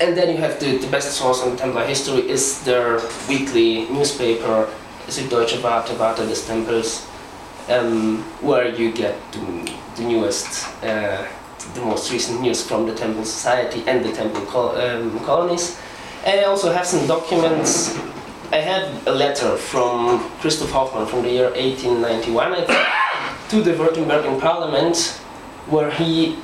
and then you have the, the best source on Templar history is their weekly newspaper, Süddeutsche Warte, Warte des Tempels, um, where you get the, the newest, uh, the most recent news from the Temple Society and the Temple col- um, colonies. And I also have some documents. I have a letter from Christoph Hoffmann from the year 1891, to the Württemberg Parliament, where he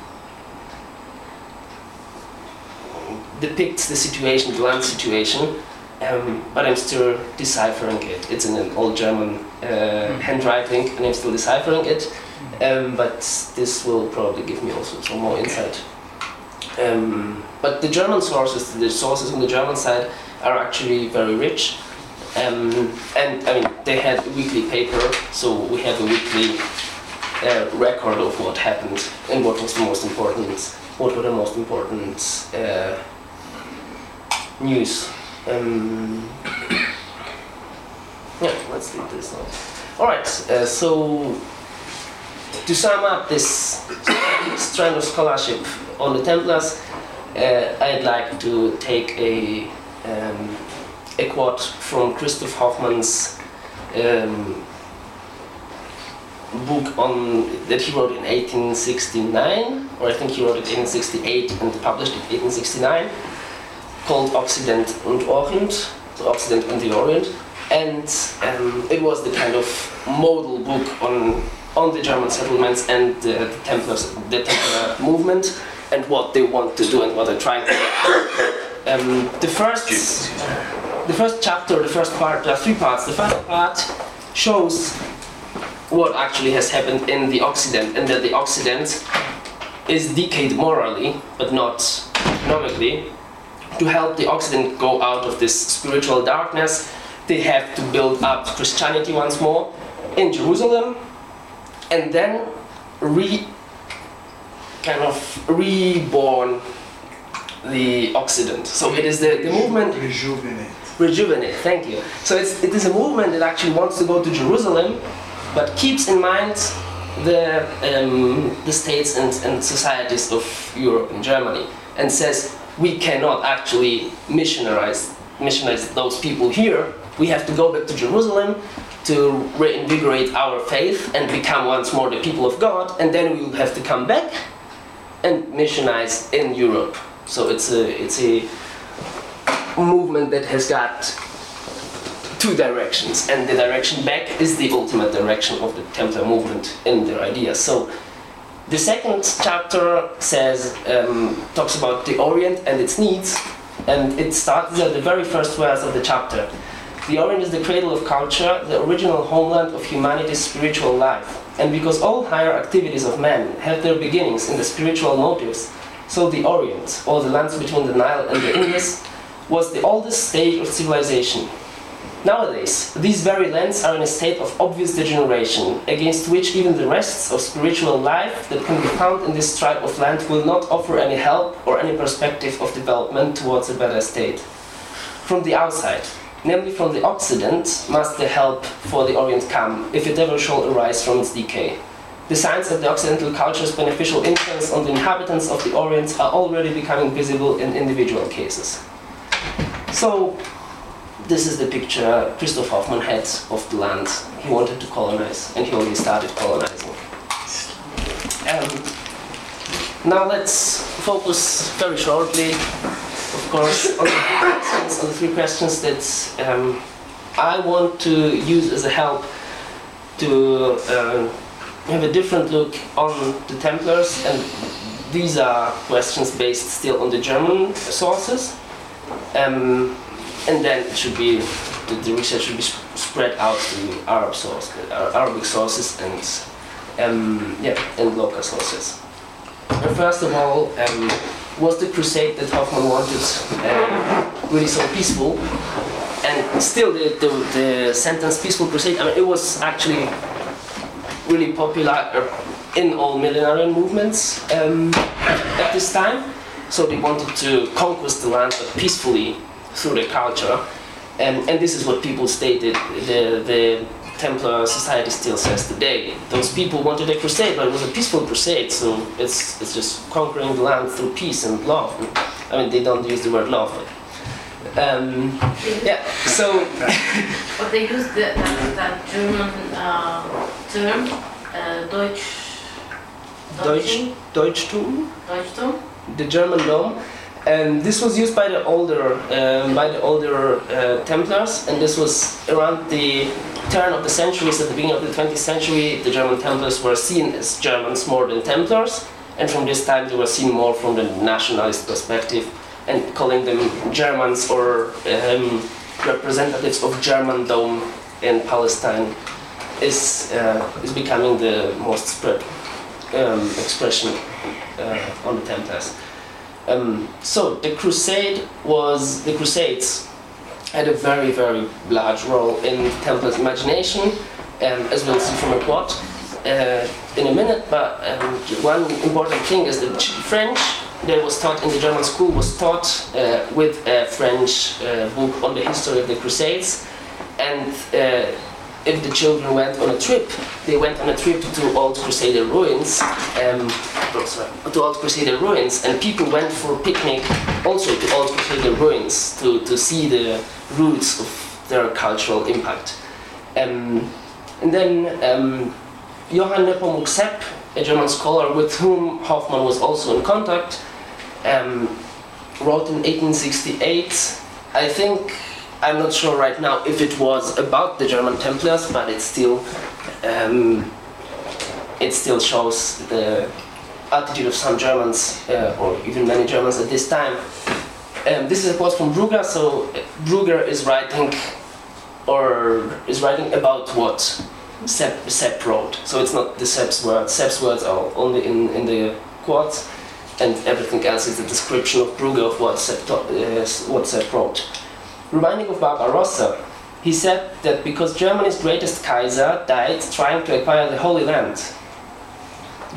depicts the situation, the land situation, um, but I'm still deciphering it. It's in an old German uh, handwriting, and I'm still deciphering it. Um, but this will probably give me also some more insight. Um, but the German sources, the sources on the German side, are actually very rich. Um, and I mean, they had a weekly paper, so we have a weekly uh, record of what happened and what was the most important, what were the most important uh, news. Um, <coughs> yeah, let's leave this now. All right, uh, so to sum up this strand of scholarship on the Templars, uh, I'd like to take a um, a quote from Christoph Hoffmann's um, book on that he wrote in 1869, or I think he wrote it in 1868 and published it in 1869, called Occident und Orient, so Occident and the Orient, and um, it was the kind of model book on on the German settlements and the, Templars, the Templar movement, and what they want to do and what they're trying to do. Um, the first the first chapter, the first part, there are three parts. The first part shows what actually has happened in the Occident, and that the Occident is decayed morally, but not economically. To help the Occident go out of this spiritual darkness, they have to build up Christianity once more in Jerusalem, and then re kind of reborn the Occident. So it is the, the movement Rejuvenate. rejuvenate. Thank you. So it's, it is a movement that actually wants to go to Jerusalem, but keeps in mind the um, the states and, and societies of Europe and Germany, and says we cannot actually missionarize missionize those people here. We have to go back to Jerusalem to reinvigorate our faith and become once more the people of God, and then we will have to come back and missionize in Europe. So it's a it's a movement that has got two directions, and the direction back is the ultimate direction of the Templar movement in their ideas. So the second chapter says um, talks about the Orient and its needs, and it starts at the very first verse of the chapter. The Orient is the cradle of culture, the original homeland of humanity's spiritual life. And because all higher activities of man have their beginnings in the spiritual motives, so the Orient, or the lands between the Nile and the Indus, was the oldest stage of civilization. Nowadays, these very lands are in a state of obvious degeneration, against which even the rests of spiritual life that can be found in this tribe of land will not offer any help or any perspective of development towards a better state. From the outside, namely from the Occident, must the help for the Orient come, if it ever shall arise from its decay. the signs of the Occidental culture's beneficial influence on the inhabitants of the Orient are already becoming visible in individual cases. So, this is the picture Christoph Hoffmann had of the land he wanted to colonize, and he already started colonizing. Um, now let's focus very shortly, of course, on the three questions, on the three questions that um, I want to use as a help to uh, have a different look on the Templars, and these are questions based still on the German sources. Um, and then it should be the, the research should be sp- spread out to Arab source, uh, Arabic sources and um, yeah, and local sources. First of all, um, was the crusade that Hoffmann wanted um, really so peaceful? And still, the, the, the sentence "peaceful crusade," I mean, it was actually really popular uh, in all millenarian movements um, at this time. So they wanted to conquest the land, but peacefully through the culture. And, and this is what people stated the, the Templar society still says today. Those people wanted a crusade, but it was a peaceful crusade, so it's, it's just conquering the land through peace and love. I mean, they don't use the word love, but. Um, yeah, so. <laughs> But they use the, that, that German uh, term, uh, Deutsch. Deutsch, Deutschtum, Deutschtum. the German dome, and this was used by the older um, by the older uh, Templars, and this was around the turn of the centuries. At the beginning of the 20th century, the German Templars were seen as Germans more than Templars, and from this time they were seen more from the nationalist perspective, and calling them Germans or um, representatives of German dome in Palestine is uh, is becoming the most spread um, expression uh, on the Templars. Um, so the crusade was the Crusades had a very very large role in Templars' imagination, um, as we'll see from a quote uh, in a minute. But um, one important thing is that French that was taught in the German school was taught uh, with a French uh, book on the history of the Crusades, and uh, if the children went on a trip, they went on a trip to old Crusader ruins, um, sorry, to old Crusader ruins, and people went for a picnic also to old Crusader ruins to, to see the roots of their cultural impact. Um, and then um, Johann Nepomuk Sepp, a German scholar with whom Hoffmann was also in contact, um, wrote in 1868, I think I'm not sure right now if it was about the German Templars, but it still um, it still shows the attitude of some Germans uh, or even many Germans at this time. Um, this is a quote from Brugger. So uh, Brugger is writing or is writing about what Sepp, Sepp wrote. So it's not the Sepp's words. Sepp's words are only in, in the quotes, and everything else is a description of Brugger of what Sepp, uh, what Sepp wrote. Reminding of Barbarossa, he said that because Germany's greatest Kaiser died trying to acquire the Holy Land,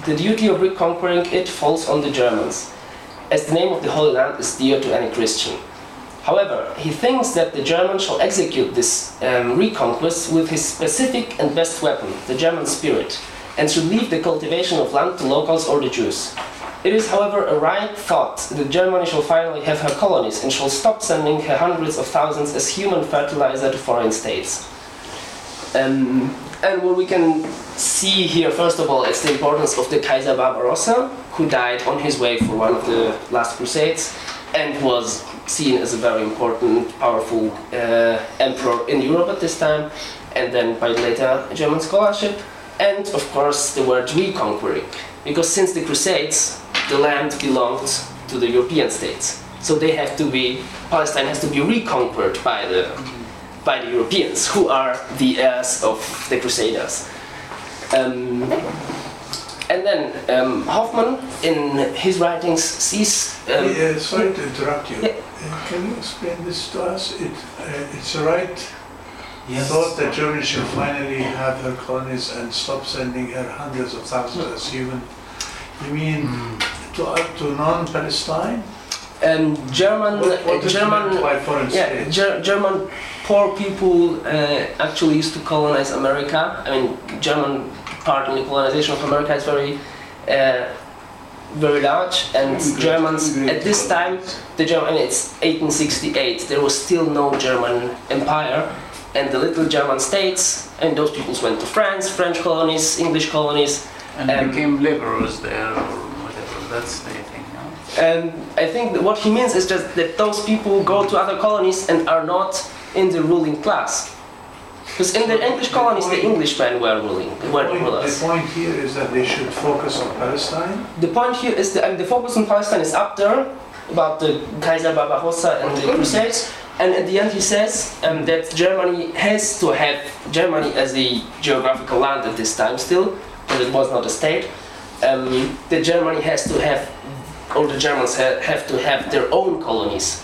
the duty of reconquering it falls on the Germans, as the name of the Holy Land is dear to any Christian. However, he thinks that the Germans shall execute this um, reconquest with his specific and best weapon, the German spirit, and should leave the cultivation of land to locals or the Jews. It is, however, a right thought that Germany shall finally have her colonies and shall stop sending her hundreds of thousands as human fertilizer to foreign states. Um, and what we can see here, first of all, is the importance of the Kaiser Barbarossa, who died on his way for one of the last crusades and was seen as a very important, powerful uh, emperor in Europe at this time, and then by later German scholarship. And of course, the word reconquering, because since the Crusades, the land belonged to the European states. So they have to be, Palestine has to be reconquered by the, by the Europeans, who are the heirs of the Crusaders. Um, and then um, Hoffmann, in his writings, sees. Um, Uh, sorry to interrupt you. Yeah. Uh, Can you explain this to us? It, uh, it's a right thought that Germany should finally have her colonies and stop sending her hundreds of thousands as human. You mean to, uh, to non-Palestine? um, German, What, what is German, meant foreign yeah. Ger- German poor people uh, actually used to colonize America. I mean, German part in the colonization of America is very, uh, very large. And Germans at this time, the German, I mean, it's 1868. There was still no German empire, and the little German states, and those peoples went to France, French colonies, English colonies, And Um, became laborers there or whatever. That's the thing. No? And I think that what he means is just that those people go to other colonies and are not in the ruling class. Because in the English colonies, the Englishmen were ruling, were Point- rulers. The point here is that they should focus on Palestine. The point here is that I mean, the focus on Palestine is up there about the Kaiser Barbarossa and the Crusades. And at the end, he says um, that Germany has to have Germany as a geographical land at this time still, but it was not a state. Um, that Germany has to have, or the Germans ha- have to have their own colonies.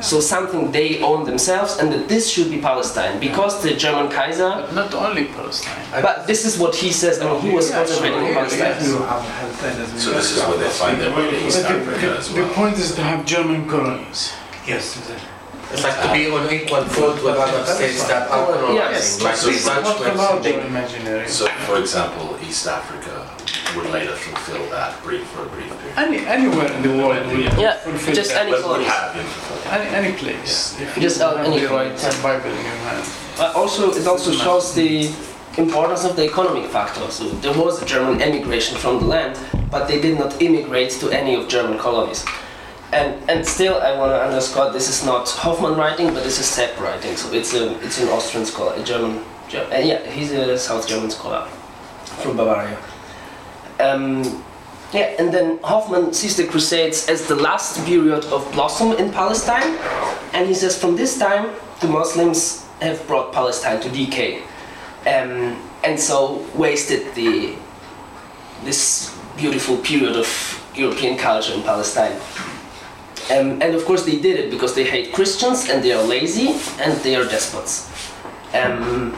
So something they own themselves, and that this should be Palestine because the German Kaiser. But not only Palestine. But this is what he says. I mean, he was Yeah, concentrating on Palestine. yes. You have had that as So this is where they find their way to East But the, the, the point is to have German colonies. Yes, exactly. It's like to be on equal foot with other states that are colonizing, like So the What about imaginary? So, for example, East Africa would later fulfill that brief for a brief period. Any, anywhere in the world will Yeah, fulfill just that. any But would have been fulfilled. Any, any place. If you Just, uh, have any the colony. right Bible in your hand. But also, it also shows the importance of the economic factor. So there was a German emigration from the land, but they did not immigrate to any of German colonies. And and still, I want to underscore this is not Hoffmann writing, but this is Sepp writing. So it's a it's an Austrian scholar, a German. Ger- uh, yeah, he's a South German scholar from Bavaria. Um, yeah, and then Hoffmann sees the Crusades as the last period of blossom in Palestine, and he says from this time the Muslims have brought Palestine to decay, um, and so wasted the this beautiful period of European culture in Palestine. Um, and of course they did it because they hate Christians and they are lazy and they are despots. Um,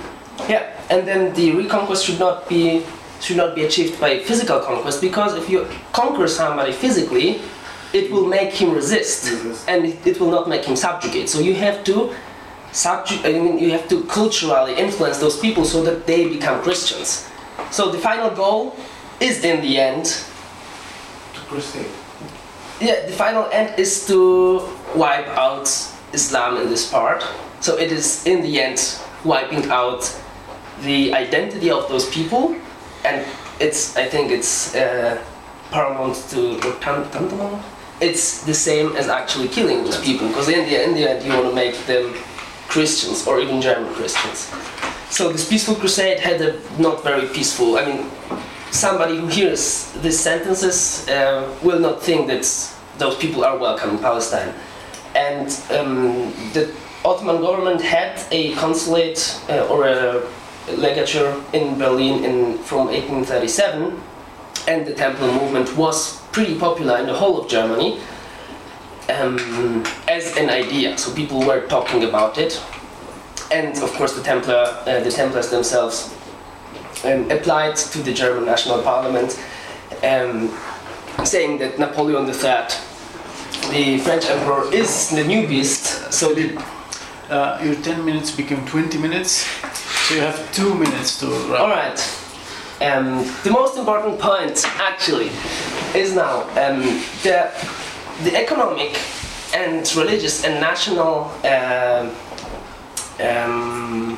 yeah, and then the reconquest should not be should not be achieved by physical conquest because if you conquer somebody physically, it will make him resist, and it, it will not make him subjugate. So you have to subjugate. I mean, you have to culturally influence those people so that they become Christians. So the final goal is in the end To crusade. Yeah, the final end is to wipe out Islam in this part. So it is in the end wiping out the identity of those people, and it's I think it's uh, paramount to tantamount. It's the same as actually killing those people because in the in the end you want to make them Christians or even German Christians. So this peaceful crusade had a not very peaceful. I mean, somebody who hears these sentences uh, will not think that those people are welcome in Palestine. And um, the Ottoman government had a consulate uh, or a legature in Berlin in, from 1837, and the Temple movement was pretty popular in the whole of Germany um, as an idea. So people were talking about it, and of course the Templar, uh, the Templars themselves um, applied to the German national parliament, um, saying that Napoleon III, the French emperor, is the new beast. So the, Uh, your 10 minutes became 20 minutes, so you have two minutes to wrap. all right. Um, the most important point, actually, is now um, the the economic and religious and national um, um,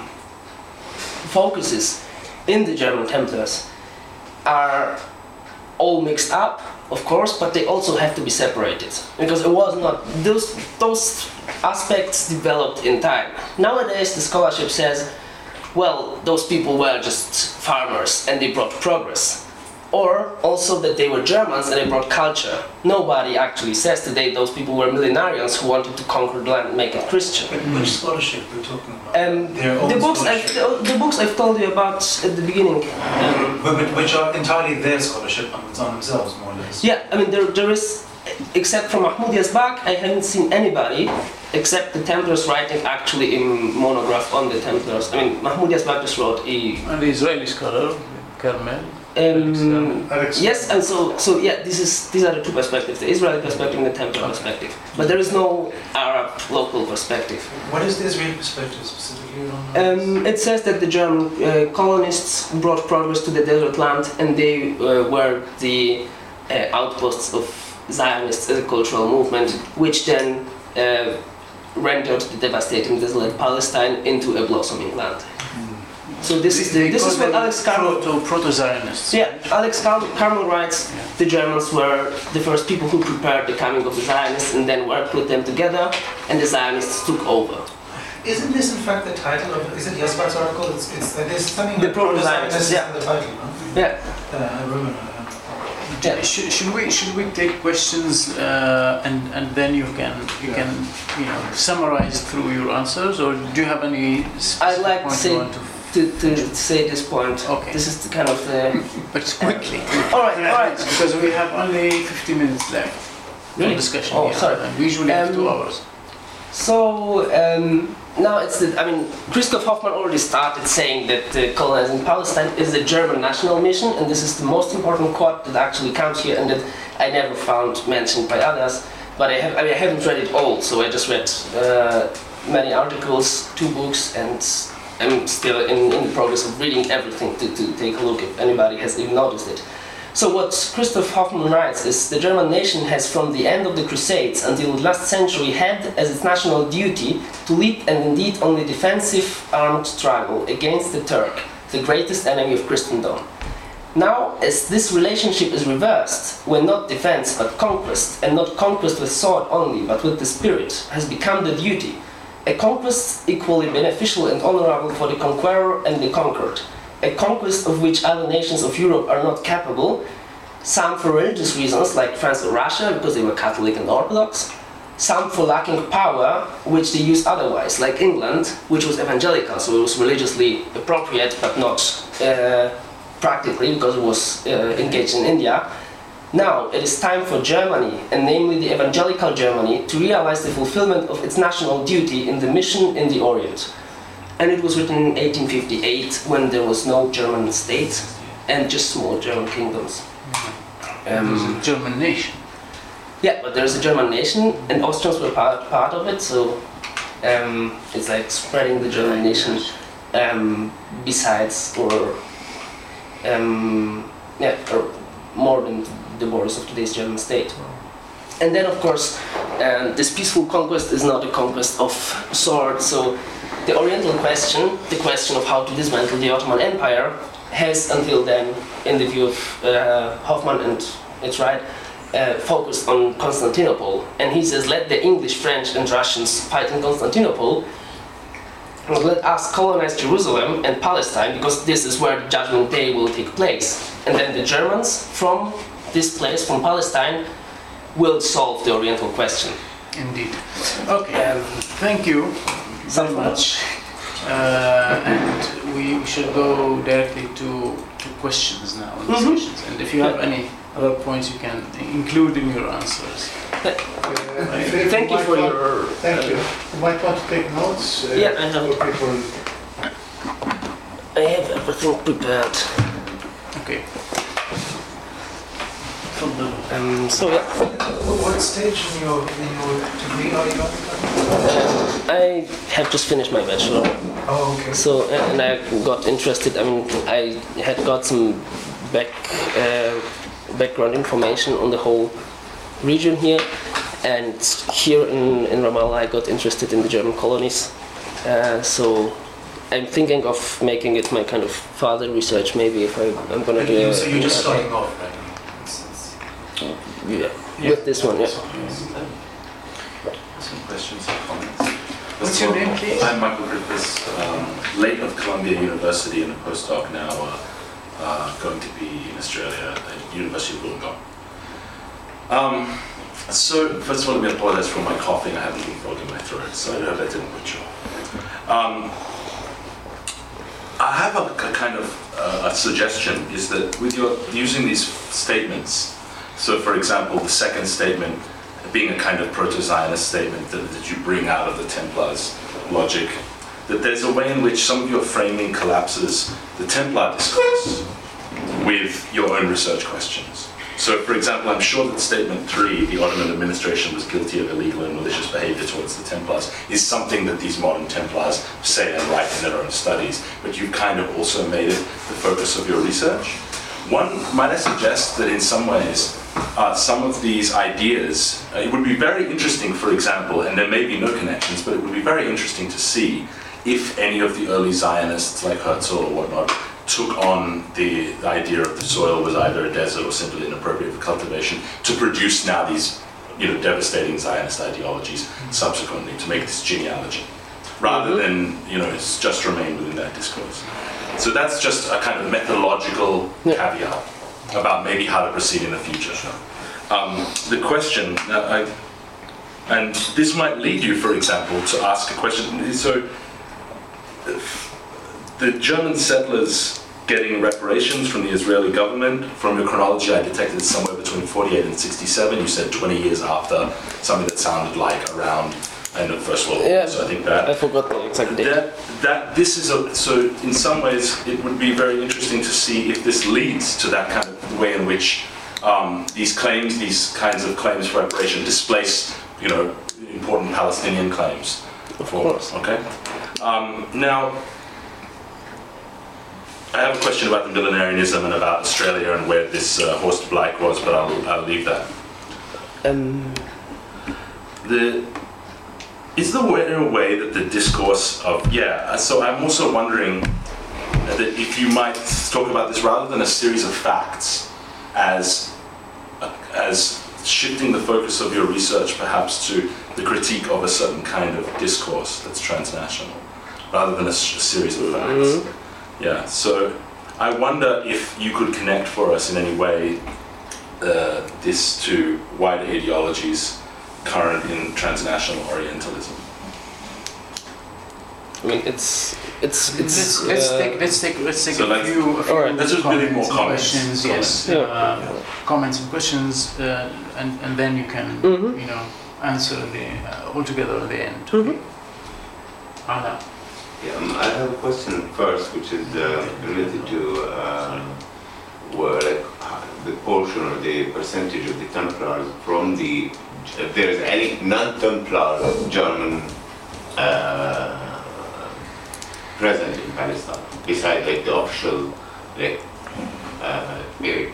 focuses in the German Templars are all mixed up, of course, but they also have to be separated because it was not those those aspects developed in time. Nowadays, the scholarship says, well, those people were just farmers and they brought progress. Or also that they were Germans and they brought culture. Nobody actually says today those people were millenarians who wanted to conquer the land and make it Christian. But which scholarship we're talking about? Um, the books I've, scholarship. the books I've told you about at the beginning. Um, But- but which are entirely their scholarship on on themselves, more or less. yeah, I mean there, there is, except for Mahmoud Yazbak, I haven't seen anybody except the Templars writing actually in monograph on the Templars. I mean Mahmoud Yazbak just wrote a And the Israeli scholar, Carmel, Um, yes, and so so yeah, this is these are the two perspectives: the Israeli perspective and the Templar perspective. But there is no Arab local perspective. What is the Israeli perspective specifically Um, it says that the German uh, colonists brought progress to the desert land, and they uh, were the uh, outposts of Zionists as a cultural movement, which then uh, rendered the devastating desolate Palestine into a blossoming land. So this is the, this is what Alex Carmel proto proto Zionists. yeah, Alex Carmel, Carmel writes the Germans were the first people who prepared the coming of the Zionists and then worked with them together, and the Zionists took over. Isn't this in fact the title of, is it Jasper's article? It's, it's, uh, there's something The Proto-Zionists, Proto-Zionists yeah. in the title, no? Yeah, Uh, I remember. Yeah. Should, should we should we take questions uh, and and then you can you can you know summarize through your answers or do you have any specific like to point say- you want to to, to say this point. Okay. This is the kind of the. <laughs> but quickly All right, all right. because we have only 50 minutes left for Really? discussion Oh, here, sorry. and we usually have two Um, hours So um, now it's the. I mean, Christoph Hoffmann already started saying that uh, colonizing Palestine is the German national mission, and this is the most important quote that actually comes here, and that I never found mentioned by others. But I have. I mean, I haven't read it all, so I just read uh, many articles, two books, and I'm still in, in the progress of reading everything to, to take a look if anybody has even noticed it. So what Christoph Hoffmann writes is the German nation has from the end of the Crusades until the last century had as its national duty to lead and indeed only defensive armed struggle against the Turk, the greatest enemy of Christendom. Now, as this relationship is reversed, when not defense but conquest, and not conquest with sword only but with the spirit, has become the duty, a conquest equally beneficial and honorable for the conqueror and the conquered, a conquest of which other nations of Europe are not capable, some for religious reasons, like France or Russia, because they were Catholic and Orthodox, some for lacking power, which they use otherwise, like England, which was evangelical, so it was religiously appropriate but not uh, practically because it was uh, engaged in India. Now it is time for Germany, and namely the evangelical Germany, to realize the fulfillment of its national duty in the mission in the Orient. And it was written in 1858 when there was no German state and just small German kingdoms. Um, a German nation yeah, but there's a German nation, and Austrians were part, part of it, so um, it's like spreading the German nation um, besides or um, yeah, or more than the borders of today's German state. And then, of course, um, this peaceful conquest is not a conquest of swords. So, the Oriental question, the question of how to dismantle the Ottoman Empire, has until then, in the view of uh, Hoffmann, and it's right, uh, focused on Constantinople. And he says, let the English, French, and Russians fight in Constantinople. Let us colonize Jerusalem and Palestine because this is where the Judgment Day will take place. And then the Germans from this place, from Palestine, will solve the Oriental question. indeed okay Um, thank you very Something much uh, and we should go directly to, to questions now and Mhm. discussions and if you have any other points you can include in your answers Thank you for your. Thank you. You might want to take notes. uh, Yeah, I have people. I have everything prepared. okay Um, so yeah, What stage in your, in your degree are you at? I have just finished my bachelor. Oh, okay. So and I got interested. I mean, I had got some back uh, background information on the whole region here, and here in in Ramallah, I got interested in the German colonies. Uh, so I'm thinking of making it my kind of further research. Maybe if I, I'm gonna And do. you, so you're just starting off, right? It's- it's- yeah, with this one. Yeah. Some questions or comments? What's your name, please? I'm Michael Griffiths, um, late of Columbia University and a postdoc now, uh, uh, going to be in Australia at University of Wollongong. Um, so, first of all, let me apologize for my coughing. I have a little frog in my throat, so I hope that didn't butcher. Um, I have a, a kind of uh, a suggestion is that with your using these statements, so for example, the second statement being a kind of proto-Zionist statement that, that you bring out of the Templars logic, that there's a way in which some of your framing collapses the Templar discourse. with your own research questions. So, for example, I'm sure that statement three, the Ottoman administration was guilty of illegal and malicious behavior towards the Templars, is something that these modern Templars say and write in their own studies, but you've kind of also made it the focus of your research. One, might I suggest that in some ways, uh, some of these ideas, uh, it would be very interesting, for example, and there may be no connections, but it would be very interesting to see if any of the early Zionists, like Herzl or whatnot, took on the, the idea of the soil was either a desert or simply inappropriate for cultivation to produce now these you know, devastating Zionist ideologies subsequently to make this genealogy, rather than you know it's just remain within that discourse. So that's just a kind of methodological caveat about maybe how to proceed in the future. Um, the question, now I, and this might lead you, for example, to ask a question. So the German settlers getting reparations from the Israeli government. From your chronology, I detected somewhere between 48 and 67. You said 20 years after something that sounded like around end of the First World War. Yeah, So I think that I forgot the exact date. that, that this is a, so in some ways it would be very interesting to see if this leads to that kind of way in which um, these claims, these kinds of claims for reparation displace, you know, important Palestinian claims. Of for- course. Okay. Um, now, I have a question about the millenarianism and about Australia and where this uh, Horst Blaich was, but I'll, I'll leave that. Um, the is there a way that the discourse of yeah uh, so i'm also wondering that if you might talk about this rather than a series of facts as uh, as shifting the focus of your research perhaps to the critique of a certain kind of discourse that's transnational rather than a series of facts. Mm-hmm. Yeah so i wonder if you could connect for us in any way uh, this to wider ideologies current in transnational Orientalism. I mean, it's it's it's. Let's, let's uh, take let's take let's take So a let's- few, a few Alright. Let's just really more comments and comments. questions. Yes, Yeah. uh, comments and questions, uh, and and then you can Mhm. you know answer the uh, all together at the end. Mhm. Ala. Yeah, um, I have a question first, which is uh, related to um, where like uh, the portion or the percentage of the Templars from the if there is any non-Templar German uh, present in Palestine besides like the official like uh, the,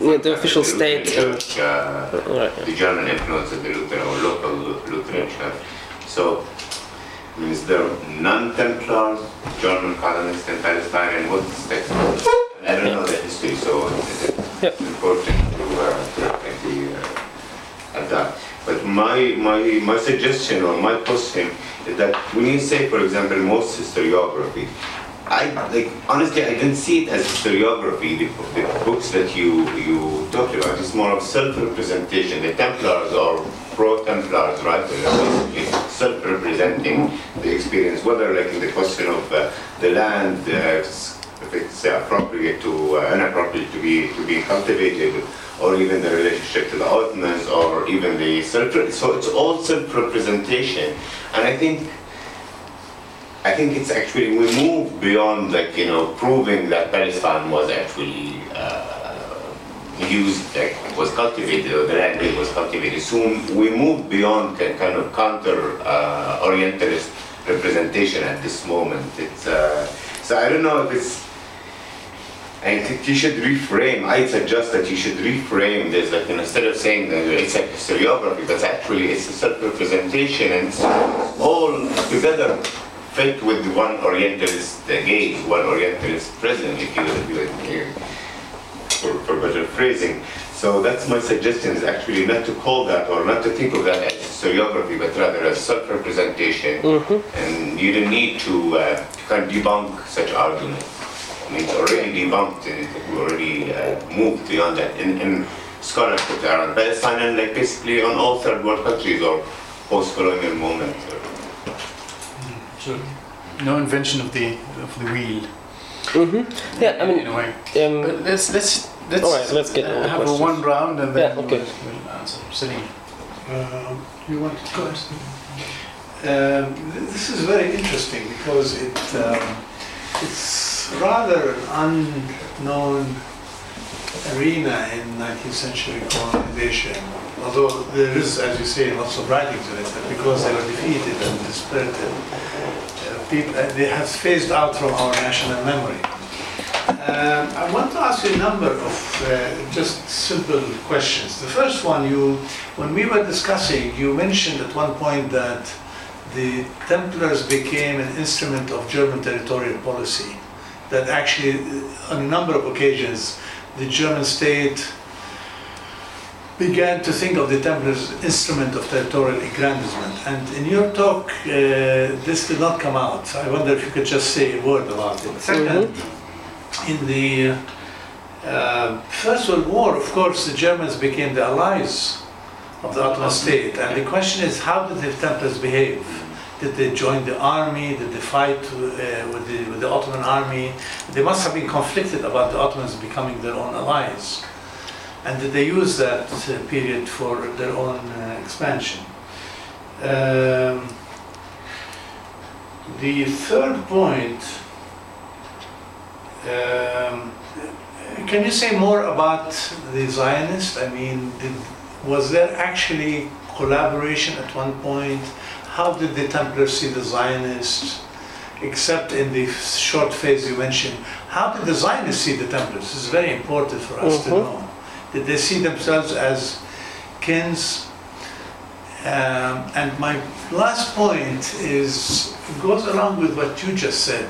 Yeah, the official Lutheran state. Church, uh, Right. the German influence of the Lutheran or local Lu- Lutheran church. So, is there non-Templars, German colonists in Palestine, and what's the I don't know the history, so it's important to uh, to look at the at that. But my my my suggestion or my question is that when you say, for example, most historiography, I like honestly I didn't see it as historiography. The, the books that you you talked about it's more of self-representation. The Templars are pro-Templars, right? They're basically self-representing the experience, whether like in the question of uh, the land, uh, if it's appropriate to uh, inappropriate to be to be cultivated, or even the relationship to the Ottomans, or even the self. So it's all self-representation, and I think I think it's actually we move beyond like you know proving that Palestine was actually uh, used like was cultivated or the land was cultivated. Soon we move beyond the kind of counter uh, Orientalist representation at this moment. It's uh, so I don't know if it's. I think you should reframe. I suggest that you should reframe this. Like instead of saying that it's a historiography, but actually it's a self-representation and it's all together fit with one Orientalist gaze, one Orientalist present, if you if you- if you- for, for better phrasing. So that's my suggestion is actually not to call that or not to think of that as historiography, but rather as self-representation. And you don't need to, uh, to kind of debunk such arguments. I mean, it's already debunked and we already uh, moved beyond that in, in scholarship around Palestine and like basically on all third world countries or post-colonial moments. Or, So no invention of the of the wheel. Mm-hmm. Yeah, I mean, in mean, a way. um, But let's let's let's All right, let's get uh, all the have a questions. one round and then Yeah, okay. we'll, we'll answer. Salim. Um, you want to go ahead? Um, this is very interesting because it um, it's rather an unknown arena in 19th century colonization. Although there is, as you say, lots of writings on it, but because they were defeated and dispirited, uh, uh, they have phased out from our national memory. Um, I want to ask you a number of uh, just simple questions. The first one, you, when we were discussing, you mentioned at one point that the Templars became an instrument of German territorial policy. That actually, on a number of occasions, the German state began to think of the Templars as an instrument of territorial aggrandizement. And in your talk, uh, this did not come out. I wonder if you could just say a word about it. 2nd in the uh, First World War, of course, the Germans became the allies of the Ottoman state. And the question is, how did the Templars behave? Did they join the army? Did they fight uh, with, the, with the Ottoman army? They must have been conflicted about the Ottomans becoming their own allies. And did they use that uh, period for their own uh, expansion? Um, the third point, um, can you say more about the Zionists? I mean, did, was there actually collaboration at one point? How did the Templars see the Zionists? Except in the short phase you mentioned, how did the Zionists see the Templars? This is very important for us to Mhm. know. Did they see themselves as kins? Um, and my last point is goes along with what you just said.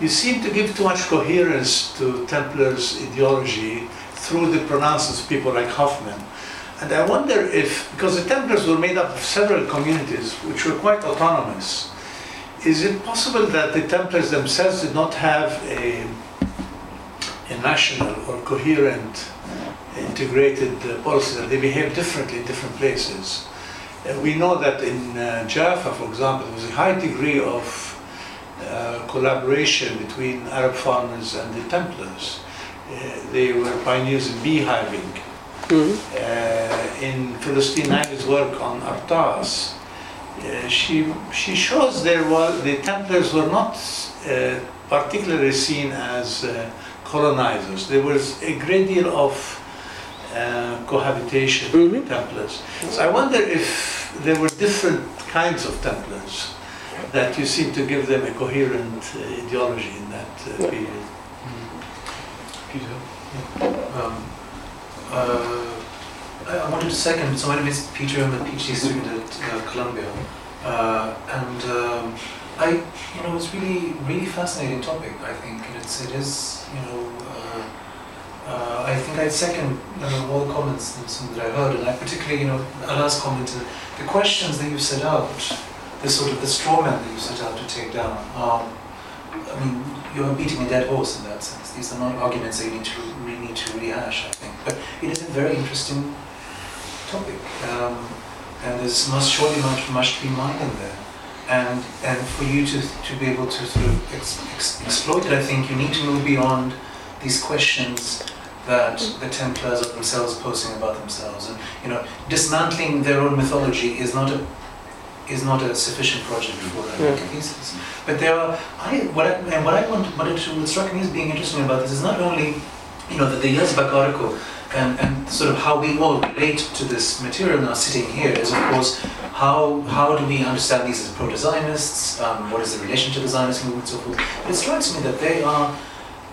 You seem to give too much coherence to Templars' ideology through the pronouncements of people like Hoffmann. And I wonder if, because the Templars were made up of several communities which were quite autonomous, is it possible that the Templars themselves did not have a, a national or coherent, integrated uh, policy, that they behave differently in different places? Uh, we know that in uh, Jaffa, for example, there was a high degree of uh, collaboration between Arab farmers and the Templars. Uh, they were pioneers in beehiving. Mhm. Uh, in Falestin Naili's work on Artas, uh, she, she shows there was, the Templars were not uh, particularly seen as uh, colonizers. There was a great deal of uh, cohabitation with Mhm. Templars. So I wonder if there were different kinds of Templars that you seem to give them a coherent uh, ideology in that uh, period. Peter. Um, uh, I, I wanted to second, so my name is Peter, I'm a PhD student at uh, Columbia. Uh, and um, I, you know, it's really, really fascinating topic, I think. And it's, it is, you know, uh, uh, I think I'd second you all comments that, I heard, and I particularly, you know, Ala's comment, the questions that you set out, the sort of the straw man that you set out to take down. Um, I mean, you're beating a dead horse in that sense. These are not arguments that you need to to rehash, I think. But it is a very interesting topic, um, and there's must surely much much to be mined in there. And and for you to to be able to sort of ex, ex, exploit it, I think you need to move beyond these questions that the Templars are themselves posing about themselves. And you know, dismantling their own mythology is not a is not a sufficient project for Yeah. thesis. But there are, I, what I, and what I want, what, it, what struck me as being interesting about this is not only, you know, the, the Yazbek article and, and sort of how we all relate to this material now sitting here is, of course, how, how do we understand these as proto-Zionists, um, what is the relation to the Zionist movement, so forth. But it strikes me that they are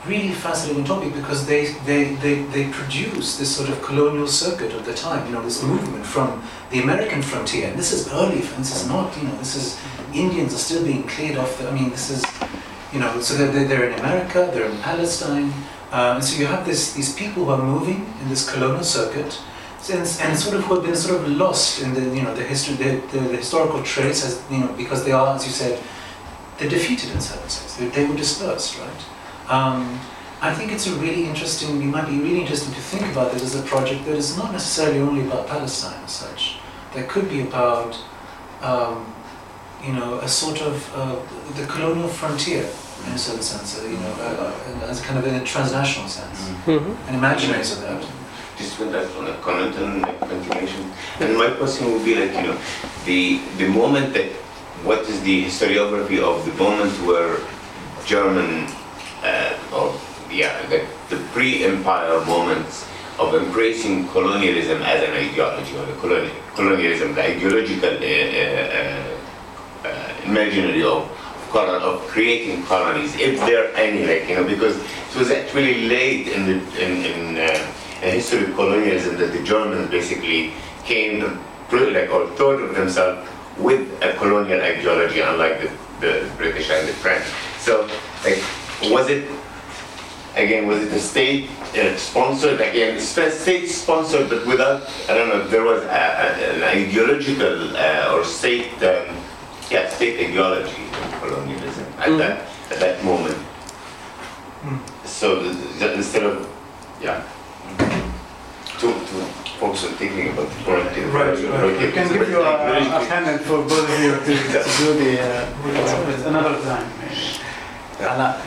really fascinating topic because they, they, they, they produce this sort of colonial circuit of the time, you know, this movement from the American frontier. And this is early, this is not, you know, this is, Indians are still being cleared off, the, I mean, this is, you know, so they're, they're in America, they're in Palestine, um, and so you have this, these people who are moving in this colonial circuit, since, and sort of who have been sort of lost in the, you know, the history, the, the, the historical trace, as, you know, because they are, as you said, they're defeated in certain sense. They, they were dispersed, right? Um, I think it's a really interesting, it might be really interesting to think about this as a project that is not necessarily only about Palestine as such. That could be about, um, you know, a sort of uh, the colonial frontier in a certain sense, uh, you know, uh, uh, as kind of in a transnational sense, Mhm. an imaginary of that. Just want to want to comment on the continuation. And my question would be like, you know, the the moment that what is the historiography of the moment where German uh, or yeah, the, the pre-empire moments of embracing colonialism as an ideology or the coloni- colonialism, the ideological uh, uh, uh, uh, imaginary of colon, of creating colonies, if there are any, like you know, because it was actually late in the in, in, uh, in history of colonialism that the Germans basically came pro- like or thought of themselves with a colonial ideology, unlike the, the British and the French. So, like, was it again? Was it a state uh, sponsored? Again, state sponsored, but without I don't know. There was a, a, an ideological uh, or state, um, yeah, state ideology in colonialism at that at that moment. So th- th- instead of yeah, to to focus on thinking about the point. Right, right. We can give you a, a panel for both of you to, to do the uh, another time.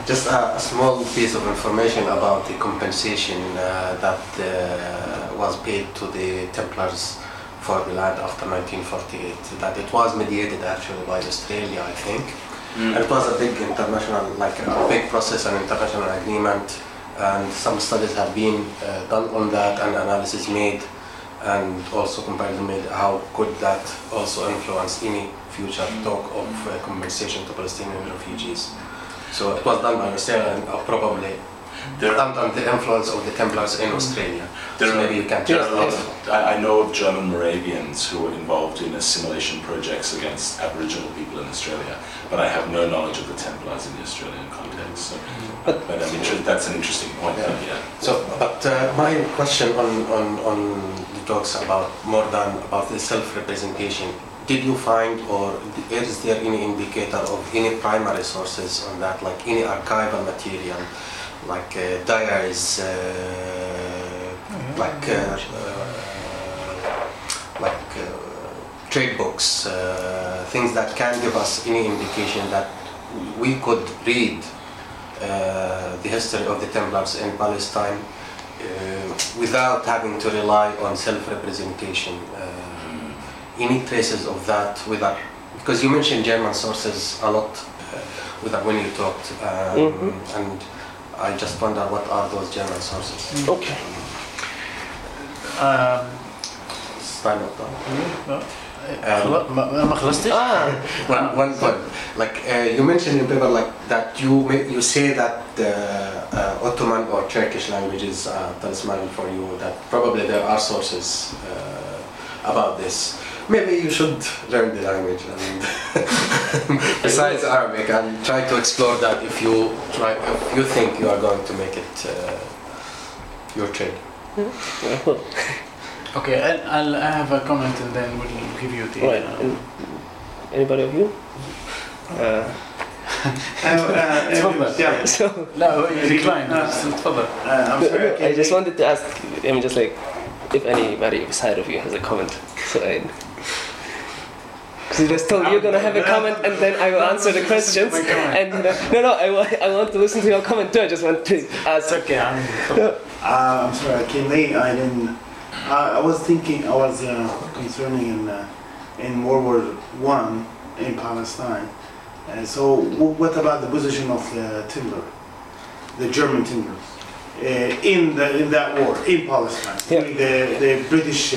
Just a, a small piece of information about the compensation uh, that uh, was paid to the Templars for the land after 1948. That it was mediated actually by Australia, I think. And it was a big international, like a big process, an international agreement, and some studies have been uh, done on that and analysis made, and also comparison made how could that also influence any future talk of uh, compensation to Palestinian refugees. So it was done by Australia and uh, probably There, under the influence of the Templars in Australia. there So are, maybe you can there are a lot of, I, I know of German Moravians who were involved in assimilation projects against Aboriginal people in Australia, but I have no knowledge of the Templars in the Australian context. So, but, but I'm inter- that's an interesting point. Yeah. Yeah. So, but uh, my question on, on, on the talks about more than about the self-representation, did you find or is there any indicator of any primary sources on that, like any archival material, like uh, diaries, uh, like uh, uh, like uh, trade books, uh, things that can give us any indication that we could read uh, the history of the Templars in Palestine uh, without having to rely on self-representation. Uh, any traces of that without, because you mentioned German sources a lot uh, without when you talked, um, Mhm. and I just wonder what are those German sources? Okay. Um, It's time up now. خلا- ما ما خلصتش؟ Ah, One, one point, like uh, you mentioned in paper, like that you ma- you say that the uh, Ottoman or Turkish languages are talisman for you. That probably there are sources uh, about this. maybe you should learn the language and <laughs> besides Arabic and try to explore that if you try if you think you are going to make it uh, your trade. Hmm? <laughs> okay, I'll, I'll, have a comment and then we'll give you the. Right. Um, Anybody of you? <laughs> Uh, uh, so, no. I just wanted to ask, I mean, just like, if anybody beside of you has a comment. So I, because just told you're gonna have a comment and then I will answer the questions. And uh, no, no, I, w- I want to listen to your comment too. I just want to ask. It's okay. I'm, uh, I'm sorry, I came late. I didn't. I, I was thinking. I was uh, concerning in uh, in World War One in Palestine. Uh, so, what about the position of the timber, the German timber, uh, in the in that war in Palestine yeah. the the British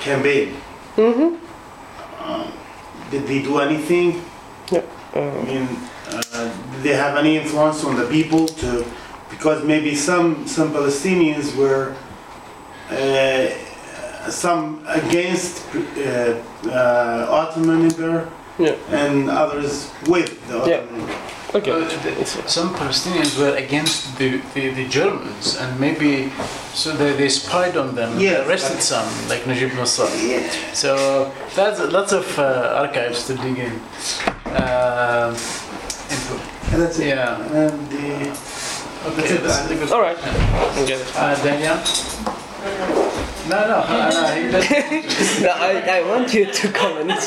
campaign? Mm-hmm. Uh, did they do anything? I Um, mean, uh, did they have any influence on the people to, because maybe some, some Palestinians were, uh, some against uh, uh, Ottoman Empire Yeah. and others with the Ottoman Empire. Okay. Uh, the- Some Palestinians were against the, the, the Germans and maybe so they, they spied on them, Yes, arrested but- some, like Najib Nasser. Yeah. So that's lots of uh, archives to dig in. Into. And that's it. Yeah. And the, Okay, That's it. this is a good. All right. Okay. Uh, Daniel? No, no, no, no, he <laughs> no, I, I want you to comment. <laughs>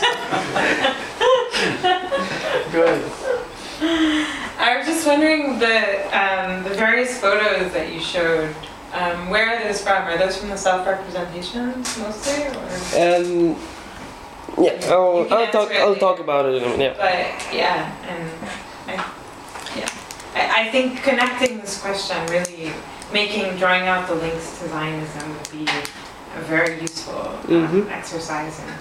Go ahead. I was just wondering the um, the various photos that you showed. Um, where are those from? Are those from the self-representations mostly, or? Um, yeah, I'll, I'll talk. I'll later. talk about it. In a minute. Yeah. But yeah, and I, I, I think connecting this question really making drawing out the links to Zionism would be a very useful um, Mhm. exercise and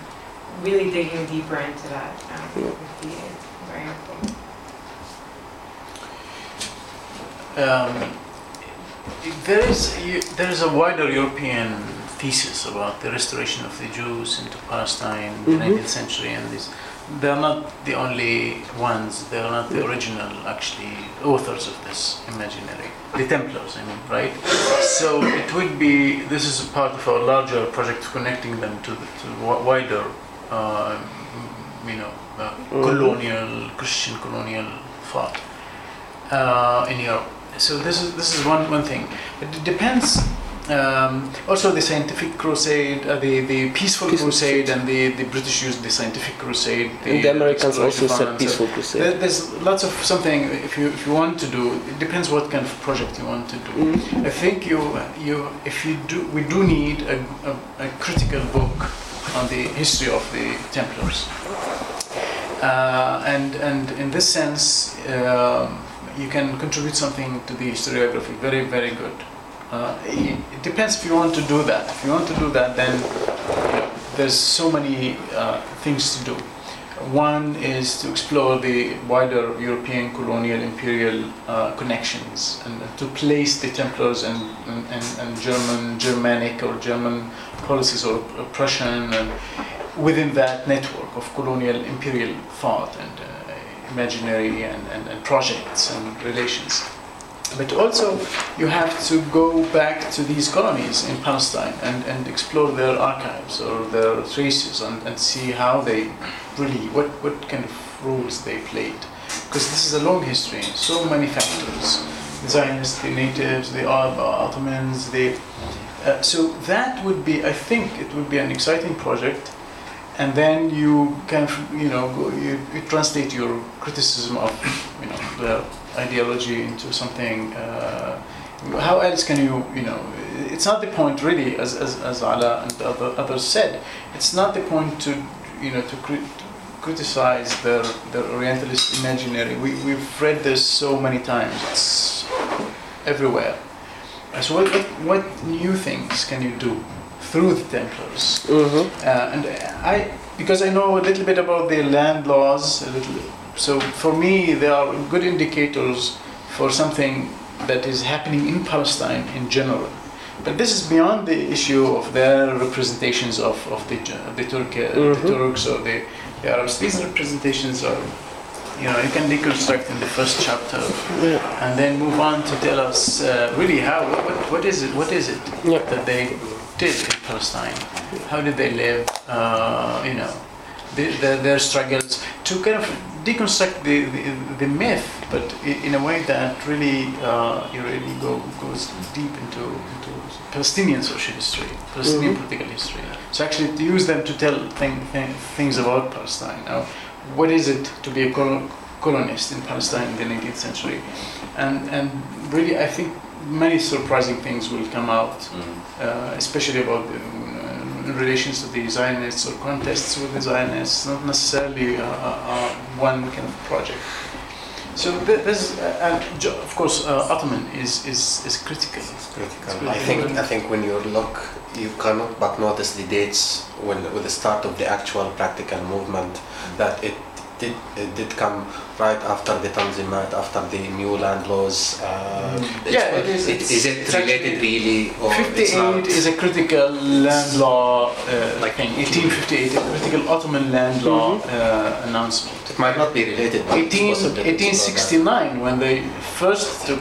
really digging deeper into that um, would be very Um, there is there is a wider European thesis about the restoration of the Jews into Palestine in the Mhm. 19th century, and this, they are not the only ones. They are not the original, actually, authors of this imaginary. The Templars, I mean, right? So it would be. This is a part of our larger project, connecting them to the to wider, uh, you know, uh, colonial Christian colonial thought uh, in Europe. So this is this is one one thing. It depends. Um, also, the scientific crusade, uh, the the peaceful, Peaceful crusade, and the, the British used the scientific crusade. And the Americans also said peaceful crusade. there's lots of something if you if you want to do. It depends what kind of project you want to do. Mm. I think you you if you do we do need a, a, a critical book on the history of the Templars. Uh, and and in this sense, um, you can contribute something to the historiography. Very very good. Uh, it, depends if you want to do that. If you want to do that, then you know, there's so many uh, things to do. One is to explore the wider European colonial imperial uh, connections and to place the Templars and, and, and, German, Germanic or German policies or Prussian and within that network of colonial imperial thought and uh, imaginary and, and, and projects and relations. But also, you have to go back to these colonies in Palestine and, and explore their archives or their traces and, and see how they really, what, what kind of roles they played. Because this is a long history, so many factors. The Zionists, the natives, the Arab, Ottomans, the, uh, so that would be, I think, it would be an exciting project. And then you can, you know, go, you, you translate your criticism of, you know, the ideology into something. Uh, how else can you, you know, it's not the point really, as, as, as Ala and the other, others said, it's not the point to, you know, to, cri- to criticize the their Orientalist imaginary. We, we've read this so many times, it's everywhere. So what, what, what new things can you do through the Templars? Mhm. Uh, and I, because I know a little bit about the land laws, a little, so for me they are good indicators for something that is happening in Palestine in general. But this is beyond the issue of their representations of, of the, the, Turk, uh, Mhm. the Turks or the, the Arabs. These representations are, you know, you can deconstruct in the first chapter Yeah. and then move on to tell us uh, really how, what, what is it, what is it Yeah. that they did in Palestine? How did they live? Uh, you know, the, the, their struggles to kind of deconstruct the, the, the myth, but in a way that really uh, you really go goes deep into, into Palestinian social history, Palestinian Mhm. political history. So actually, to use them to tell thing, thing, things about Palestine. Now, what is it to be a col- colonist in Palestine in the 19th century? And and really, I think many surprising things will come out uh, especially about the, uh, in relations to the Zionists or contests with the Zionists, not necessarily uh, uh, uh, one kind of project. So this, uh, and of course, uh, Ottoman is, is, is critical. critical. I think I think when you look, you cannot but notice the dates when with the start of the actual practical movement that it did it did come right after the Tanzimat, after the new land laws. Uh, Yeah, it is- It, is it related really, or 58 is a critical land law uh, like thing. 1858, a critical Ottoman land law uh, announcement. It might not be related. but 18, it's 1869, when they first took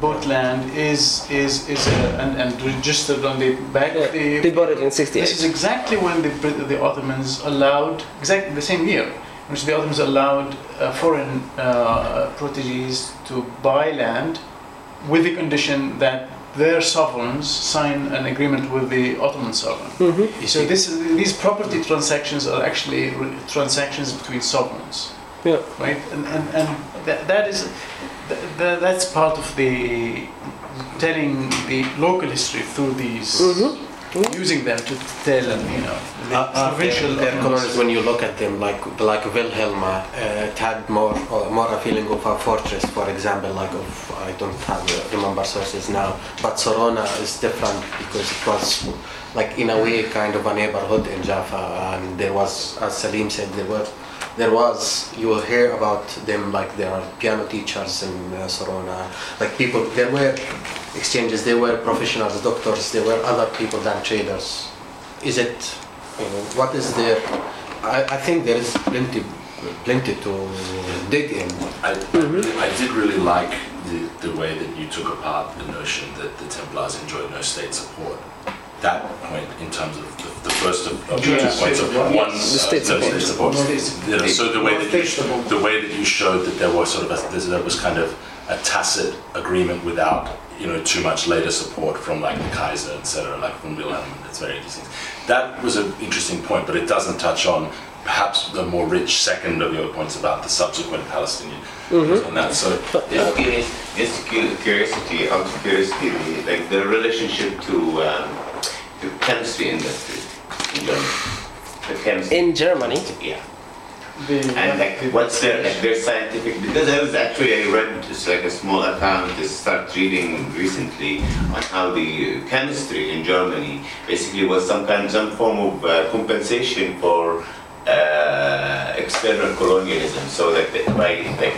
bought land, is is is uh, and, and registered on the back. Yeah, the, They bought it in this is exactly when the the Ottomans allowed exactly the same year, which the Ottomans allowed uh, foreign uh, proteges to buy land, with the condition that their sovereigns sign an agreement with the Ottoman sovereign. Mhm. So this, these property transactions are actually re- transactions between sovereigns, Yeah. right? And, and, and that, that is, th- th- that's part of the telling the local history through these Mhm. Using them to tell, them you know, the Uh, uh, provincial their colonies, when you look at them, like like Wilhelma, uh, it had more uh, more a feeling of a fortress, for example, like of I don't have uh, remember sources now, but Sarona is different because it was like in a way kind of a neighborhood in Jaffa, and there was, as Salim said, there were. There was, you will hear about them like there are piano teachers in uh, Sarona, like people, there were exchanges, there were professionals, doctors, there were other people than traders. Is it you know, what is there? I, I think there is plenty, plenty to dig in. I, I did really like the, the way that you took apart the notion that the Templars enjoyed no state support. That point, in terms of the, the first of, of two points of one, support. uh, state support. state support. No state You know, so the way that you, the way that you showed that there was sort of a, there was kind of a tacit agreement without you know too much later support from like the Kaiser, etc., like from Wilhelm. It's very interesting. That was an interesting point, but it doesn't touch on perhaps the more rich second of your points about the subsequent Palestinian views on that. So Just curious, just cu- curiosity, out of curiosity, like the relationship to um, to chemistry industry in Germany. The chemistry. In Germany, yeah. the- And like, what's their like their scientific? Because I was actually I read just like a small account. I started reading recently on how the chemistry in Germany basically was some kind, some form of uh, compensation for uh, external colonialism. So that by like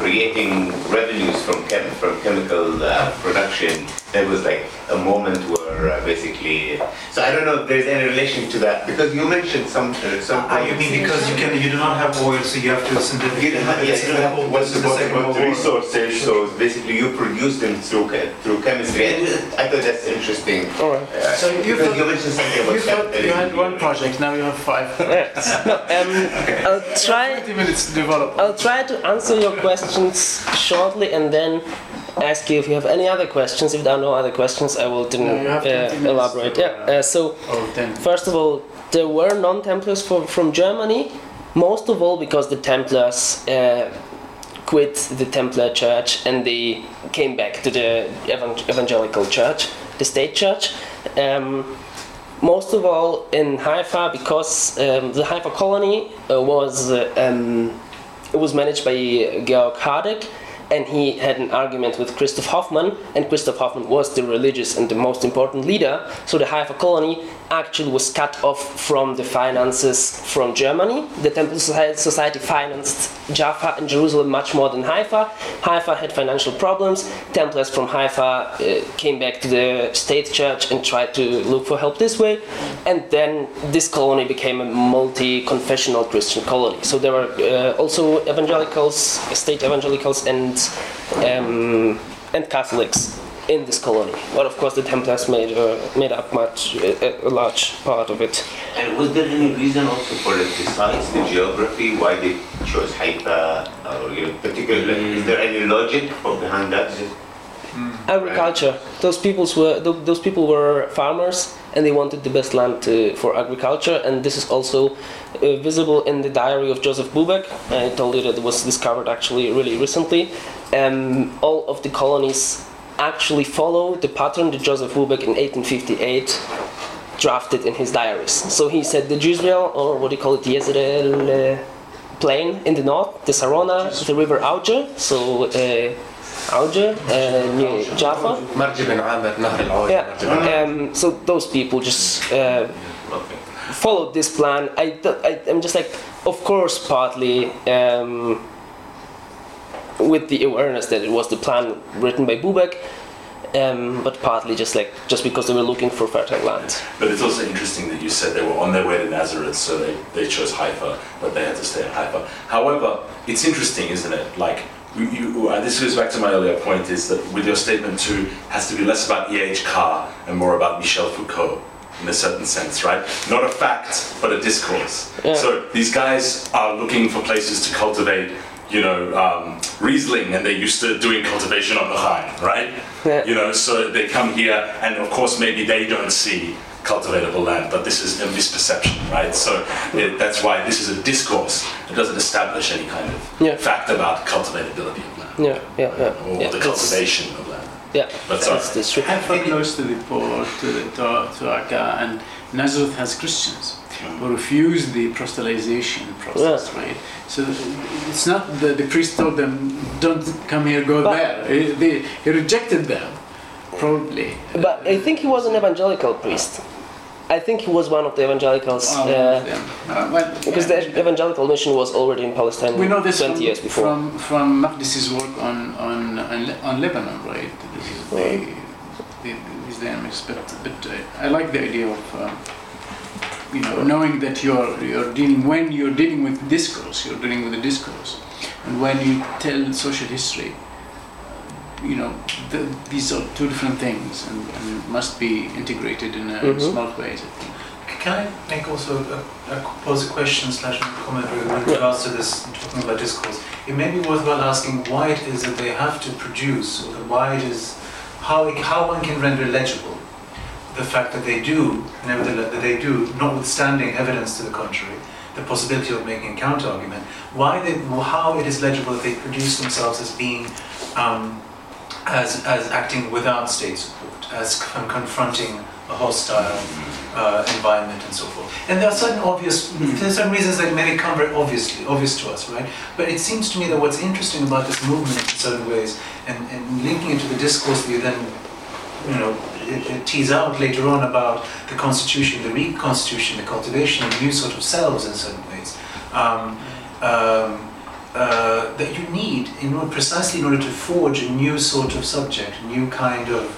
creating revenues from chem from chemical uh, production, there was like a moment where uh, basically. So I don't know if there's any relation to that because you mentioned some uh, some. Ah, you mean because you can, you do not have oil, so you have to synthetically. You have, yes, you have what's the the second about World the War. resources, so basically you produce them through through chemistry. And I thought that's interesting. all right. Uh, So you thought- you mentioned something about You thought you had one project, now you have five. <laughs> No, um, I'll try. 20 minutes to develop. I'll try to answer your questions shortly and then ask you if you have any other questions. If there are no other questions, I will then No, you have 20 uh, elaborate. Yeah. Uh, so first of all, there were non-Templars from from Germany. Most of all because the Templars uh, quit the Templar Church and they came back to the evan- evangelical church, the state church. Um, most of all in Haifa because um, the Haifa colony uh, was uh, um, it was managed by Georg Hardegg and he had an argument with Christoph Hoffmann and Christoph Hoffmann was the religious and the most important leader. So the Haifa colony actually was cut off from the finances from Germany. The Temple Society financed Jaffa and Jerusalem much more than Haifa. Haifa had financial problems. Templars from Haifa uh, came back to the state church and tried to look for help this way. And then this colony became a multi-confessional Christian colony. So there were uh, also evangelicals, state evangelicals, and um, and Catholics in this colony. But of course, the Templars made uh, made up much a, a large part of it. And was there any reason also for it besides the geography why they chose Haifa or you know, particularly? Is there any logic for behind that? Agriculture. Those peoples were tho- those people were farmers, and they wanted the best land to, for agriculture. And this is also uh, visible in the diary of Joseph Bubeck. I told you that it was discovered actually really recently. Um, all of the colonies actually follow the pattern that Joseph Bubeck in 1858 drafted in his diaries. So he said the Jezreel, or what do you call it, the uh, plain in the north, the Sarona, the river Auja. so uh, uh, near Jaffa. Yeah, um, so those people just uh, followed this plan. I, I, am just like, of course, partly. Um, with the awareness that it was the plan written by Bubeck, um, but partly just like just because they were looking for fertile land. But it's also interesting that you said they were on their way to Nazareth, so they, they chose Haifa, but they had to stay in Haifa. However, it's interesting, isn't it? Like, you, you, uh, this goes back to my earlier point, is that with your statement too, has to be less about E.H. Carr and more about Michel Foucault, in a certain sense, right? Not a fact, but a discourse. Yeah. So these guys are looking for places to cultivate, you know, um, Riesling, and they're used to doing cultivation on the Rhine, right? Yeah. You know, so they come here, and of course, maybe they don't see cultivatable land, but this is a misperception, right? So it, that's why this is a discourse. It doesn't establish any kind of Yeah. fact about cultivatability of land Yeah, yeah, yeah. or yeah the it's- cultivation of land. Yeah, But sorry. that's the street. Close to the port, to, to, to Akka, and Nazareth has Christians who refuse the proselytization process, right? So it's not that the priest told them, don't come here, go But- there. He, they, he rejected them, probably. But I think he was an evangelical priest. I think he was one of the evangelicals. One Uh, them. Uh, well, because yeah. the evangelical mission was already in Palestine We know this 20 from, years before. from from Makdisi's work on on on, on Lebanon, right? This is the, the, these dynamics, but but uh, I like the idea of um, you know knowing that you're you're dealing when you're dealing with discourse, you're dealing with the discourse, and when you tell social history, you know the, these are two different things and, and must be integrated in, a, in Mhm. smart ways. I think. Can I make also a, a, pose a question slash comment with regards to this talking about discourse? It may be worthwhile asking why it is that they have to produce, or why it is, how it, how one can render legible the fact that they do, nevertheless, that they do, notwithstanding evidence to the contrary, the possibility of making a counter argument. Why they, how it is legible that they produce themselves as being, um, as as acting without state support, as con- confronting a hostile uh, environment and so forth. And there are certain obvious, there are certain reasons that may come very obviously obvious to us, right? But it seems to me that what's interesting about this movement in certain ways, and, and linking it to the discourse that you then, you know, tease out later on about the constitution, the reconstitution, the cultivation of new sort of selves in certain ways. Um, um, uh, that you need in order, precisely in order to forge a new sort of subject, a new kind of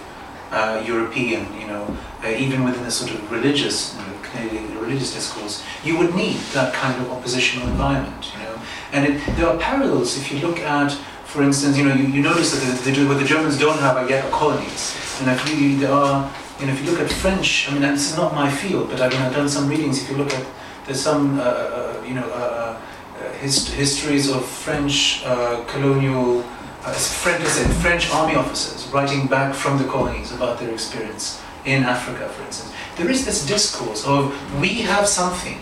uh, European, you know, uh, even within a sort of religious, you know, religious discourse, you would need that kind of oppositional environment, you know. And it, there are parallels if you look at, for instance, you know, you, you notice that the, the, what the Germans don't have are yet colonies. And if you, there are, you know, if you look at French, I mean, this is not my field, but I've, I've done some readings. If you look at, there's some, uh, uh, you know, uh, uh, hist- histories of French uh, colonial uh, French, French army officers writing back from the colonies about their experience in Africa, for instance. There is this discourse of we have something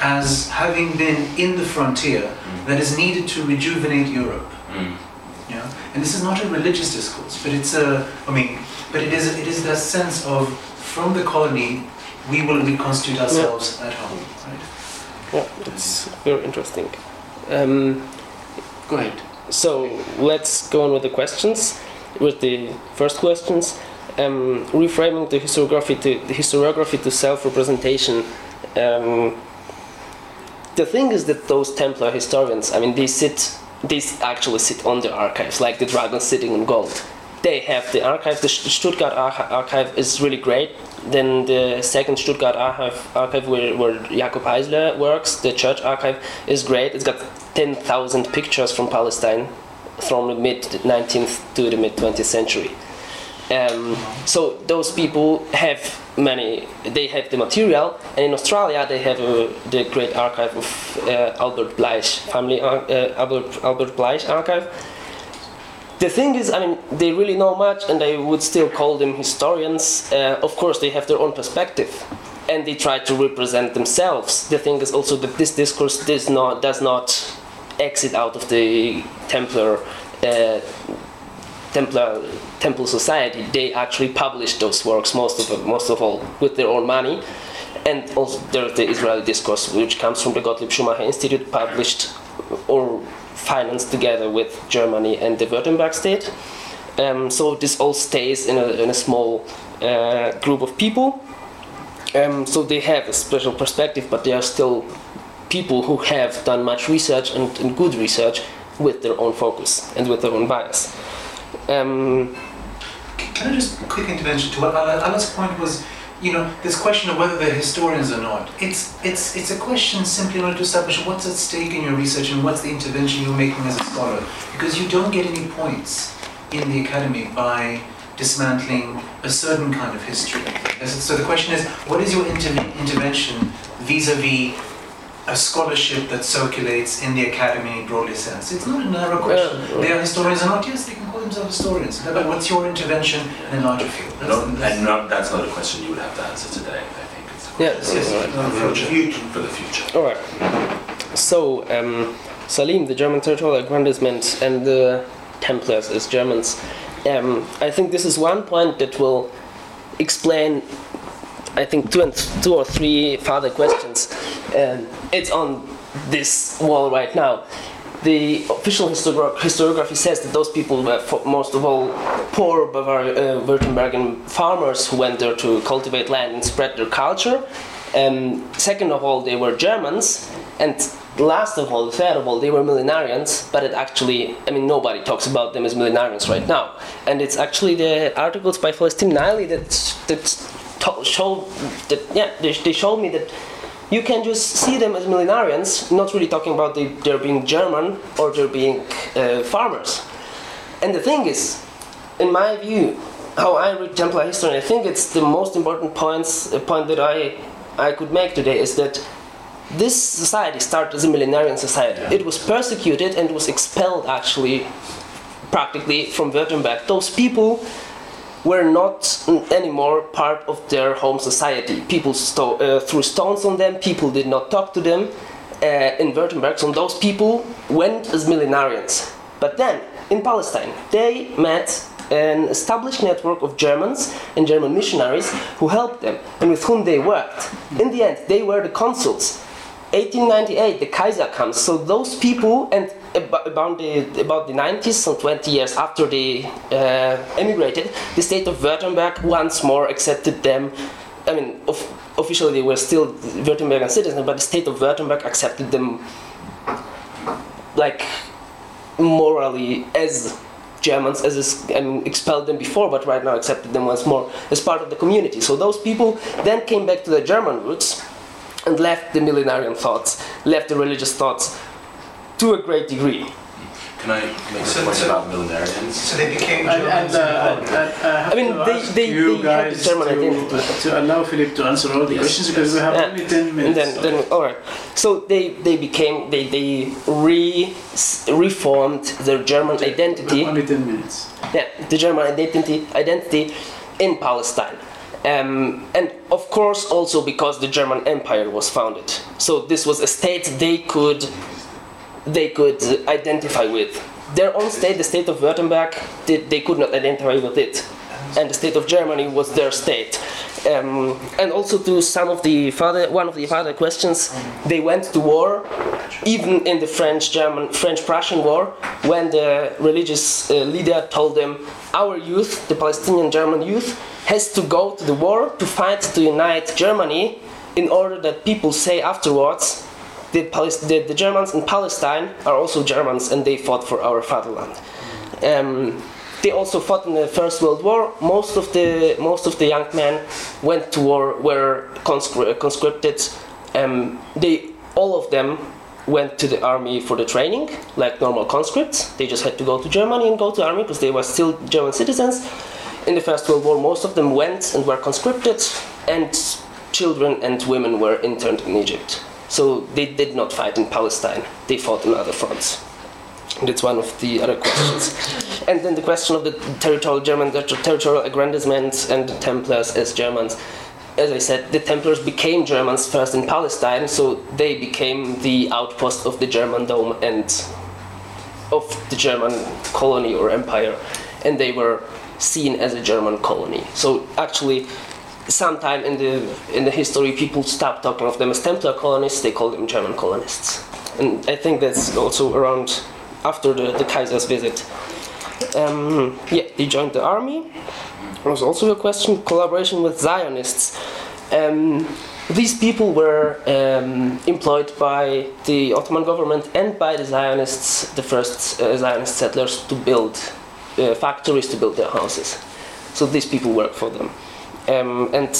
as having been in the frontier that is needed to rejuvenate Europe. Mm. Know? And this is not a religious discourse, but it's a, I mean, but it is, it is that sense of from the colony we will reconstitute ourselves at home, right? Yeah, it's very interesting. Um, Go ahead. So let's go on with the questions. With the first questions, um, reframing the historiography to the historiography to self-representation. Um, the thing is that those Templar historians, I mean, they sit, they actually sit on the archives, like the dragon sitting on gold. They have the archive. The Stuttgart archive is really great. Then the second Stuttgart archive, archive where, where Jakob Eisler works, the church archive, is great. It's got 10,000 pictures from Palestine from the mid 19th to the mid 20th century. Um, so those people have many. They have the material, and in Australia they have uh, the great archive of uh, Albert Blaich family, ar- uh, Albert Albert Blaich archive. The thing is, I mean, they really know much, and I would still call them historians. Uh, of course, they have their own perspective, and they try to represent themselves. The thing is also that this discourse does not does not exit out of the Templar. Templar Temple Society, they actually published those works most of them, most of all with their own money, and also there's the Israeli discourse, which comes from the Gottlieb Schumacher Institute, published or financed together with Germany and the Württemberg state. Um, so this all stays in a, in a small uh, group of people. Um, so they have a special perspective, but they are still people who have done much research and, and good research with their own focus and with their own bias. Um, Can I just quick intervention to what Al- Ala's point was? You know, this question of whether they're historians or not. It's it's it's a question simply in order to establish what's at stake in your research and what's the intervention you're making as a scholar, because you don't get any points in the academy by dismantling a certain kind of history. So the question is, what is your interve- intervention vis-a-vis a scholarship that circulates in the academy in broadly sense? It's not a narrow question. Yeah. They are historians or not? Yes, they can call themselves historians. But what's your intervention in a larger field? That's- No, that's- and not, that's not a question you would have to answer today. I think it's a Yeah, question yes, for no, the for the future. For the future. All right. So, um, Salim, the German territorial aggrandizement, and the Templars as Germans. Um, I think this is one point that will explain, I think, two and two or three further questions. Um, it's on this wall right now. The official historiog- historiography says that those people were most of all poor Bavar- uh, Württembergian farmers who went there to cultivate land and spread their culture. Um, second of all, they were Germans, and last of all, third of all, they were millenarians. But it actually, I mean, nobody talks about them as millenarians right now, and it's actually the articles by Falestin Naili that that to- show that yeah they, they showed me that you can just see them as millenarians, not really talking about the, their being German or they're being uh, farmers. And the thing is, in my view, how I read Templar history, I think it's the most important points, uh, point that I, I could make today is that this society started as a millenarian society. It was persecuted and was expelled actually practically from Württemberg. Those people were not anymore part of their home society. People sto- uh, threw stones on them, people did not talk to them uh, in Württemberg, so those people went as millenarians. But then, in Palestine, they met an established network of Germans and German missionaries who helped them and with whom they worked. In the end, they were the consuls. 1898, the Kaiser comes. So those people, and about the about the 90s, some 20 years after they uh, emigrated, the state of Württemberg once more accepted them. I mean, of, officially they were still Württembergian citizens, but the state of Württemberg accepted them like morally as Germans, as is, expelled them before, but right now accepted them once more as part of the community. So those people then came back to their German roots and left the millenarian thoughts, left the religious thoughts to a great degree. Can I make a So- point so- about millenarians? So they became Germans. and, uh, and, and I have I mean, to they- ask they- you they had guys German to, identity. to allow Philip to answer all the Yes, questions because we have Yeah. only 10 And minutes. then, then all right. So they, they became they they re reformed their German identity. Only 10 minutes. Yeah, the German identity identity in Palestine. Um, and of course, also because the German Empire was founded. So this was a state they could they could identify with. Their own state, the state of Württemberg, they, they could not identify with it, and the state of Germany was their state. Um, and also to some of the further one of the further questions, they went to war, even in the French-German, French-Prussian war, when the religious uh, leader told them, "Our youth, the Palestinian German youth, has to go to the war to fight to unite Germany, in order that people say afterwards." The, the, the Germans in Palestine are also Germans and they fought for our fatherland. Um, they also fought in the First World War. Most of the most of the young men went to war, were conscripted. Um, they all of them went to the army for the training, like normal conscripts. They just had to go to Germany and go to army because they were still German citizens. In the First World War, most of them went and were conscripted, and children and women were interned in Egypt. So they did not fight in Palestine. They fought on other fronts. That's one of the other questions. <laughs> And then the question of the territorial German the territorial aggrandizement and the Templars as Germans. As I said, the Templars became Germans first in Palestine, so they became the outpost of the German dome and of the German colony or empire, and they were seen as a German colony. So actually, sometime in the in the history, people stopped talking of them as Templar colonists; they called them German colonists. And I think that's also around after the, the Kaiser's visit. Um, yeah, they joined the army. There was also a question collaboration with Zionists. Um, these people were um, employed by the Ottoman government and by the Zionists, the first uh, Zionist settlers, to build uh, factories, to build their houses. So these people work for them. Um, and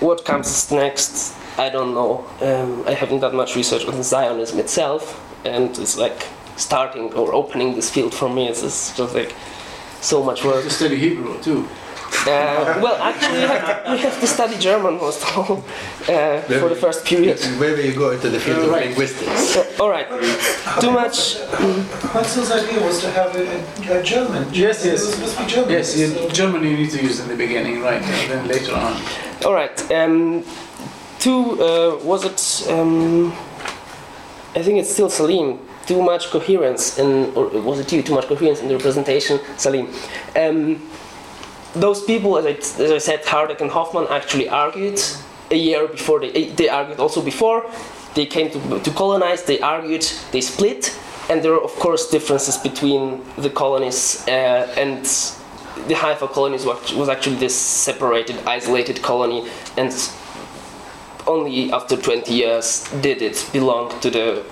what comes next, I don't know. Um, I haven't done much research on Zionism itself, and it's like starting or opening this field for me. is just like so much work. To study Hebrew too. Uh, well, actually, you have, you have to study German most of all uh, for the first period. Maybe you go into the field of Right. linguistics. Uh, all right, too much. Hansel's idea was to have a, a, a German. Yes, yes. It was supposed to be German. Yes, in so- German you need to use in the beginning, right, and then later on. All right. Um, two uh, was it? Um, I think it's still Salim too much coherence in, or was it you, too much coherence in the representation, Salim. Um, those people, as I, as I said, Hardegg and Hoffmann actually argued a year before, they, they argued also before, they came to, to colonize, they argued, they split, and there are of course differences between the colonies uh, and the Haifa colonies was actually this separated, isolated colony, and only after 20 years did it belong to the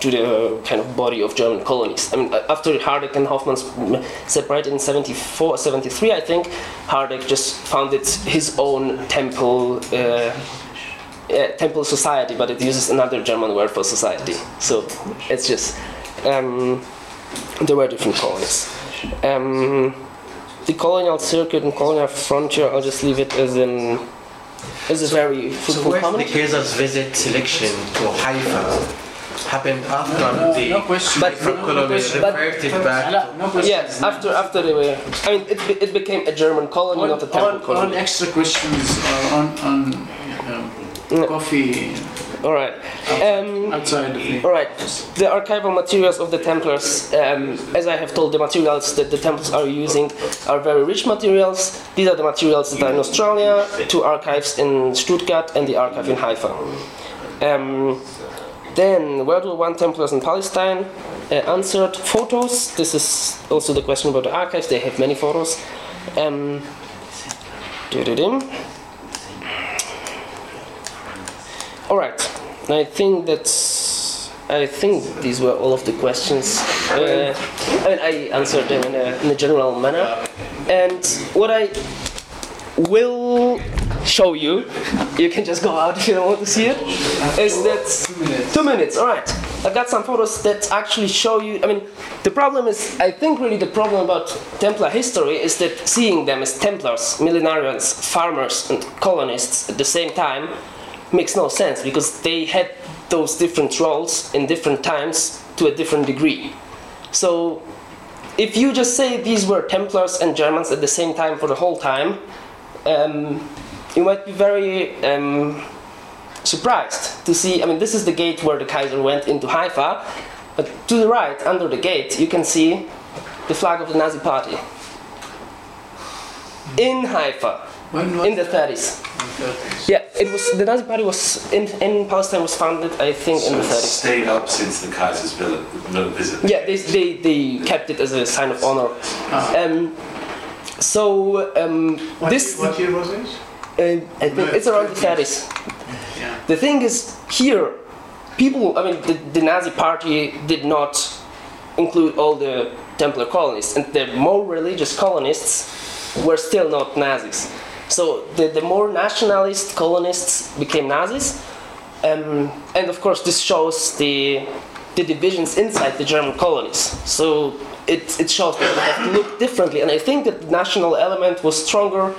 to the kind of body of German colonies. I mean, uh, after Hardegg and Hoffmann s- separated in 74, 73, I think, Hardegg just founded his own temple, uh, uh, temple society, but it uses another German word for society. So it's just, um, there were different colonies. Um, the colonial circuit and colonial frontier, I'll just leave it as an, as a very So fruitful where's the. Kaiser's visit selection to Haifa happened after No, the no question. But- Haifa No colony. But- reverted back no question. Yes, after after they were, I mean, it, it became a German colony, All, not a temple all, all colony. extra questions are on, on um, No. coffee All right. Um, Outside. all right. The archival materials of the Templars, um, as I have told, the materials that the Templars are using are very rich materials. These are the materials that are in Australia, two archives in Stuttgart, and the archive in Haifa. Um, then, where do one Templars in Palestine? Uh, answered photos. This is also the question about the archives. They have many photos. Um. All right. I think that's. I think these were all of the questions. Uh, I mean, I answered them in a, in a general manner. And what I will show you, you can just go out if you don't want to see it, is that Two minutes. Two minutes, alright. I got some photos that actually show you. I mean, the problem is, I think really the problem about Templar history is that seeing them as Templars, millenarians, farmers, and colonists at the same time makes no sense because they had those different roles in different times to a different degree. So, if you just say these were Templars and Germans at the same time for the whole time, um, you might be very um, surprised to see. I mean, this is the gate where the Kaiser went into Haifa, but to the right, under the gate, you can see the flag of the Nazi Party in Haifa in the 30s. 30s. Yeah, it was the Nazi Party was in in Palestine was founded, I think, in the it's 30s. stayed up since the Kaiser's visit. visit. Yeah, they, they, they kept it as a sign of honor. Ah. Um, so um, What, this, what year was this? uh, it's around the 30s. Yeah. The thing is, here, people, I mean, the, the Nazi party did not include all the Templar colonists, and the more religious colonists were still not Nazis. So the, the more nationalist colonists became Nazis, um, and of course, this shows the, the divisions inside the German colonies. So it, it shows that they have to look differently, and I think that the national element was stronger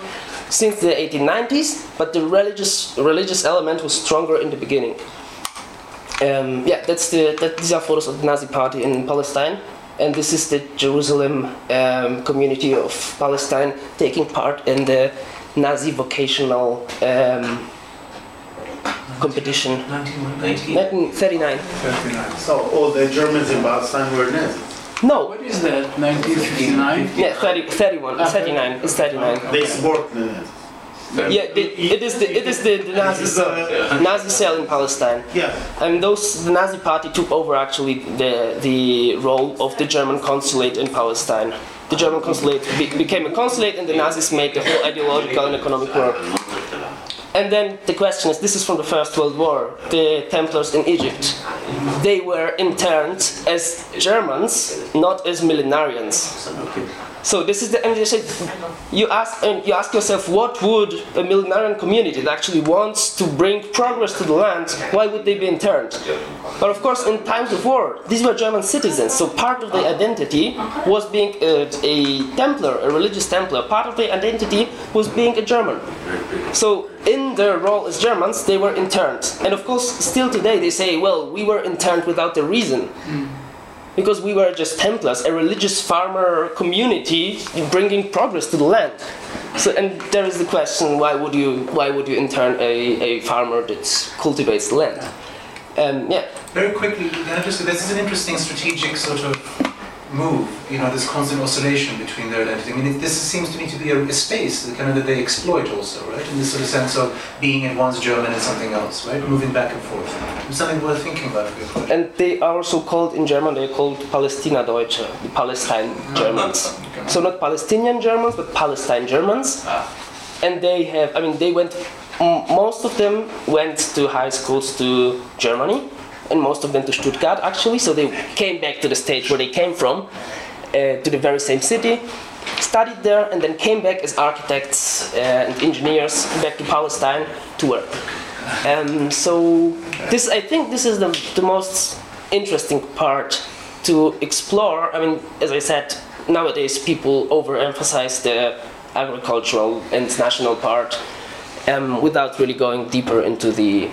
since the 1890s, but the religious religious element was stronger in the beginning. Um, yeah, that's the that, these are photos of the Nazi Party in Palestine, and this is the Jerusalem um, community of Palestine taking part in the Nazi vocational um, competition. 1990. 1939. 39. So all the Germans in Palestine were Nazis. No, What is that? 1959? yeah, 30, ah, 31, 39. It's 39. They support the Yeah, the, it is the it is the, the Nazi This is cell, the- Nazi cell in Palestine. Yeah, And those the Nazi party took over actually the the role of the German consulate in Palestine. The German consulate be, became a consulate, and the Nazis made the whole ideological and economic work. And then the question is: This is from the First World War. The Templars in Egypt, they were interned as Germans, not as millenarians. So this is the they you ask and you ask yourself what would a millenarian community that actually wants to bring progress to the land why would they be interned? But of course in times of war these were German citizens so part of their identity was being a, a Templar a religious Templar part of their identity was being a German. So in their role as Germans they were interned and of course still today they say well we were interned without a reason because we were just Templars, a religious farmer community bringing progress to the land. So, and there is the question: Why would you, why would you intern a, a farmer that cultivates the land? Um, yeah, Very quickly, this is an interesting strategic sort of move, you know, this constant oscillation between their identity. I mean, it, this seems to me to be a, a space that kind of that they exploit also, right? In this sort of sense of being at once German and something else, right? Moving back and forth. It's something worth thinking about for your project. and they are also called in German. They're called Palästina Deutsche, the Palestine Germans. So not Palestinian Germans, but Palestine Germans. Ah. And they have, I mean, they went. m- Most of them went to high schools to Germany, and most of them to Stuttgart actually. So they came back to the state where they came from, uh, to the very same city, studied there, and then came back as architects uh, and engineers back to Palestine to work. Um, so this, I think, this is the, the most interesting part to explore. I mean, as I said, nowadays people overemphasize the agricultural and national part um, without really going deeper into the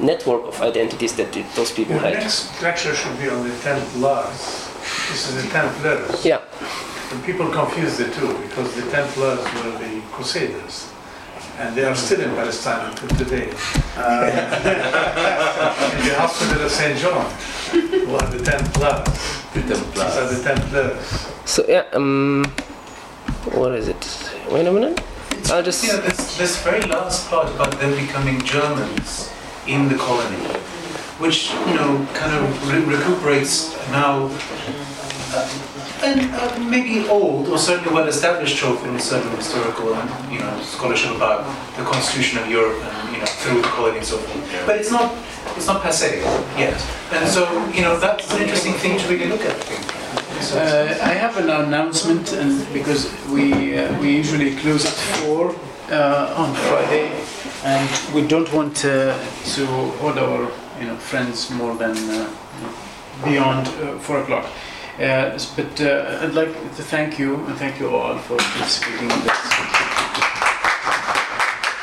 network of identities that those people The had. next lecture should be on the Templars. This is the Templars. Yeah. And people confuse the two because the Templars were the Crusaders. And they are still in Palestine until today. Uh, <laughs> in the hospital of St. John, who are the Templars. These are the Templars. So yeah, um, what is it? Wait a minute. I'll just. Yeah, this, this very last part about them becoming Germans in the colony, which, you know, kind of re- recuperates now uh, and uh, maybe old or certainly well established trope in certain historical and, you know, scholarship about the constitution of Europe and, you know, through the colony and so forth. But it's not, it's not passe yet. And so, you know, that's an interesting thing to really look at, I think. Uh, I have an announcement, and because we uh, we usually close at four uh, on Friday, and we don't want uh, to hold our you know friends more than uh, beyond uh, four o'clock. Uh, but uh, I'd like to thank you and thank you all for participating in this.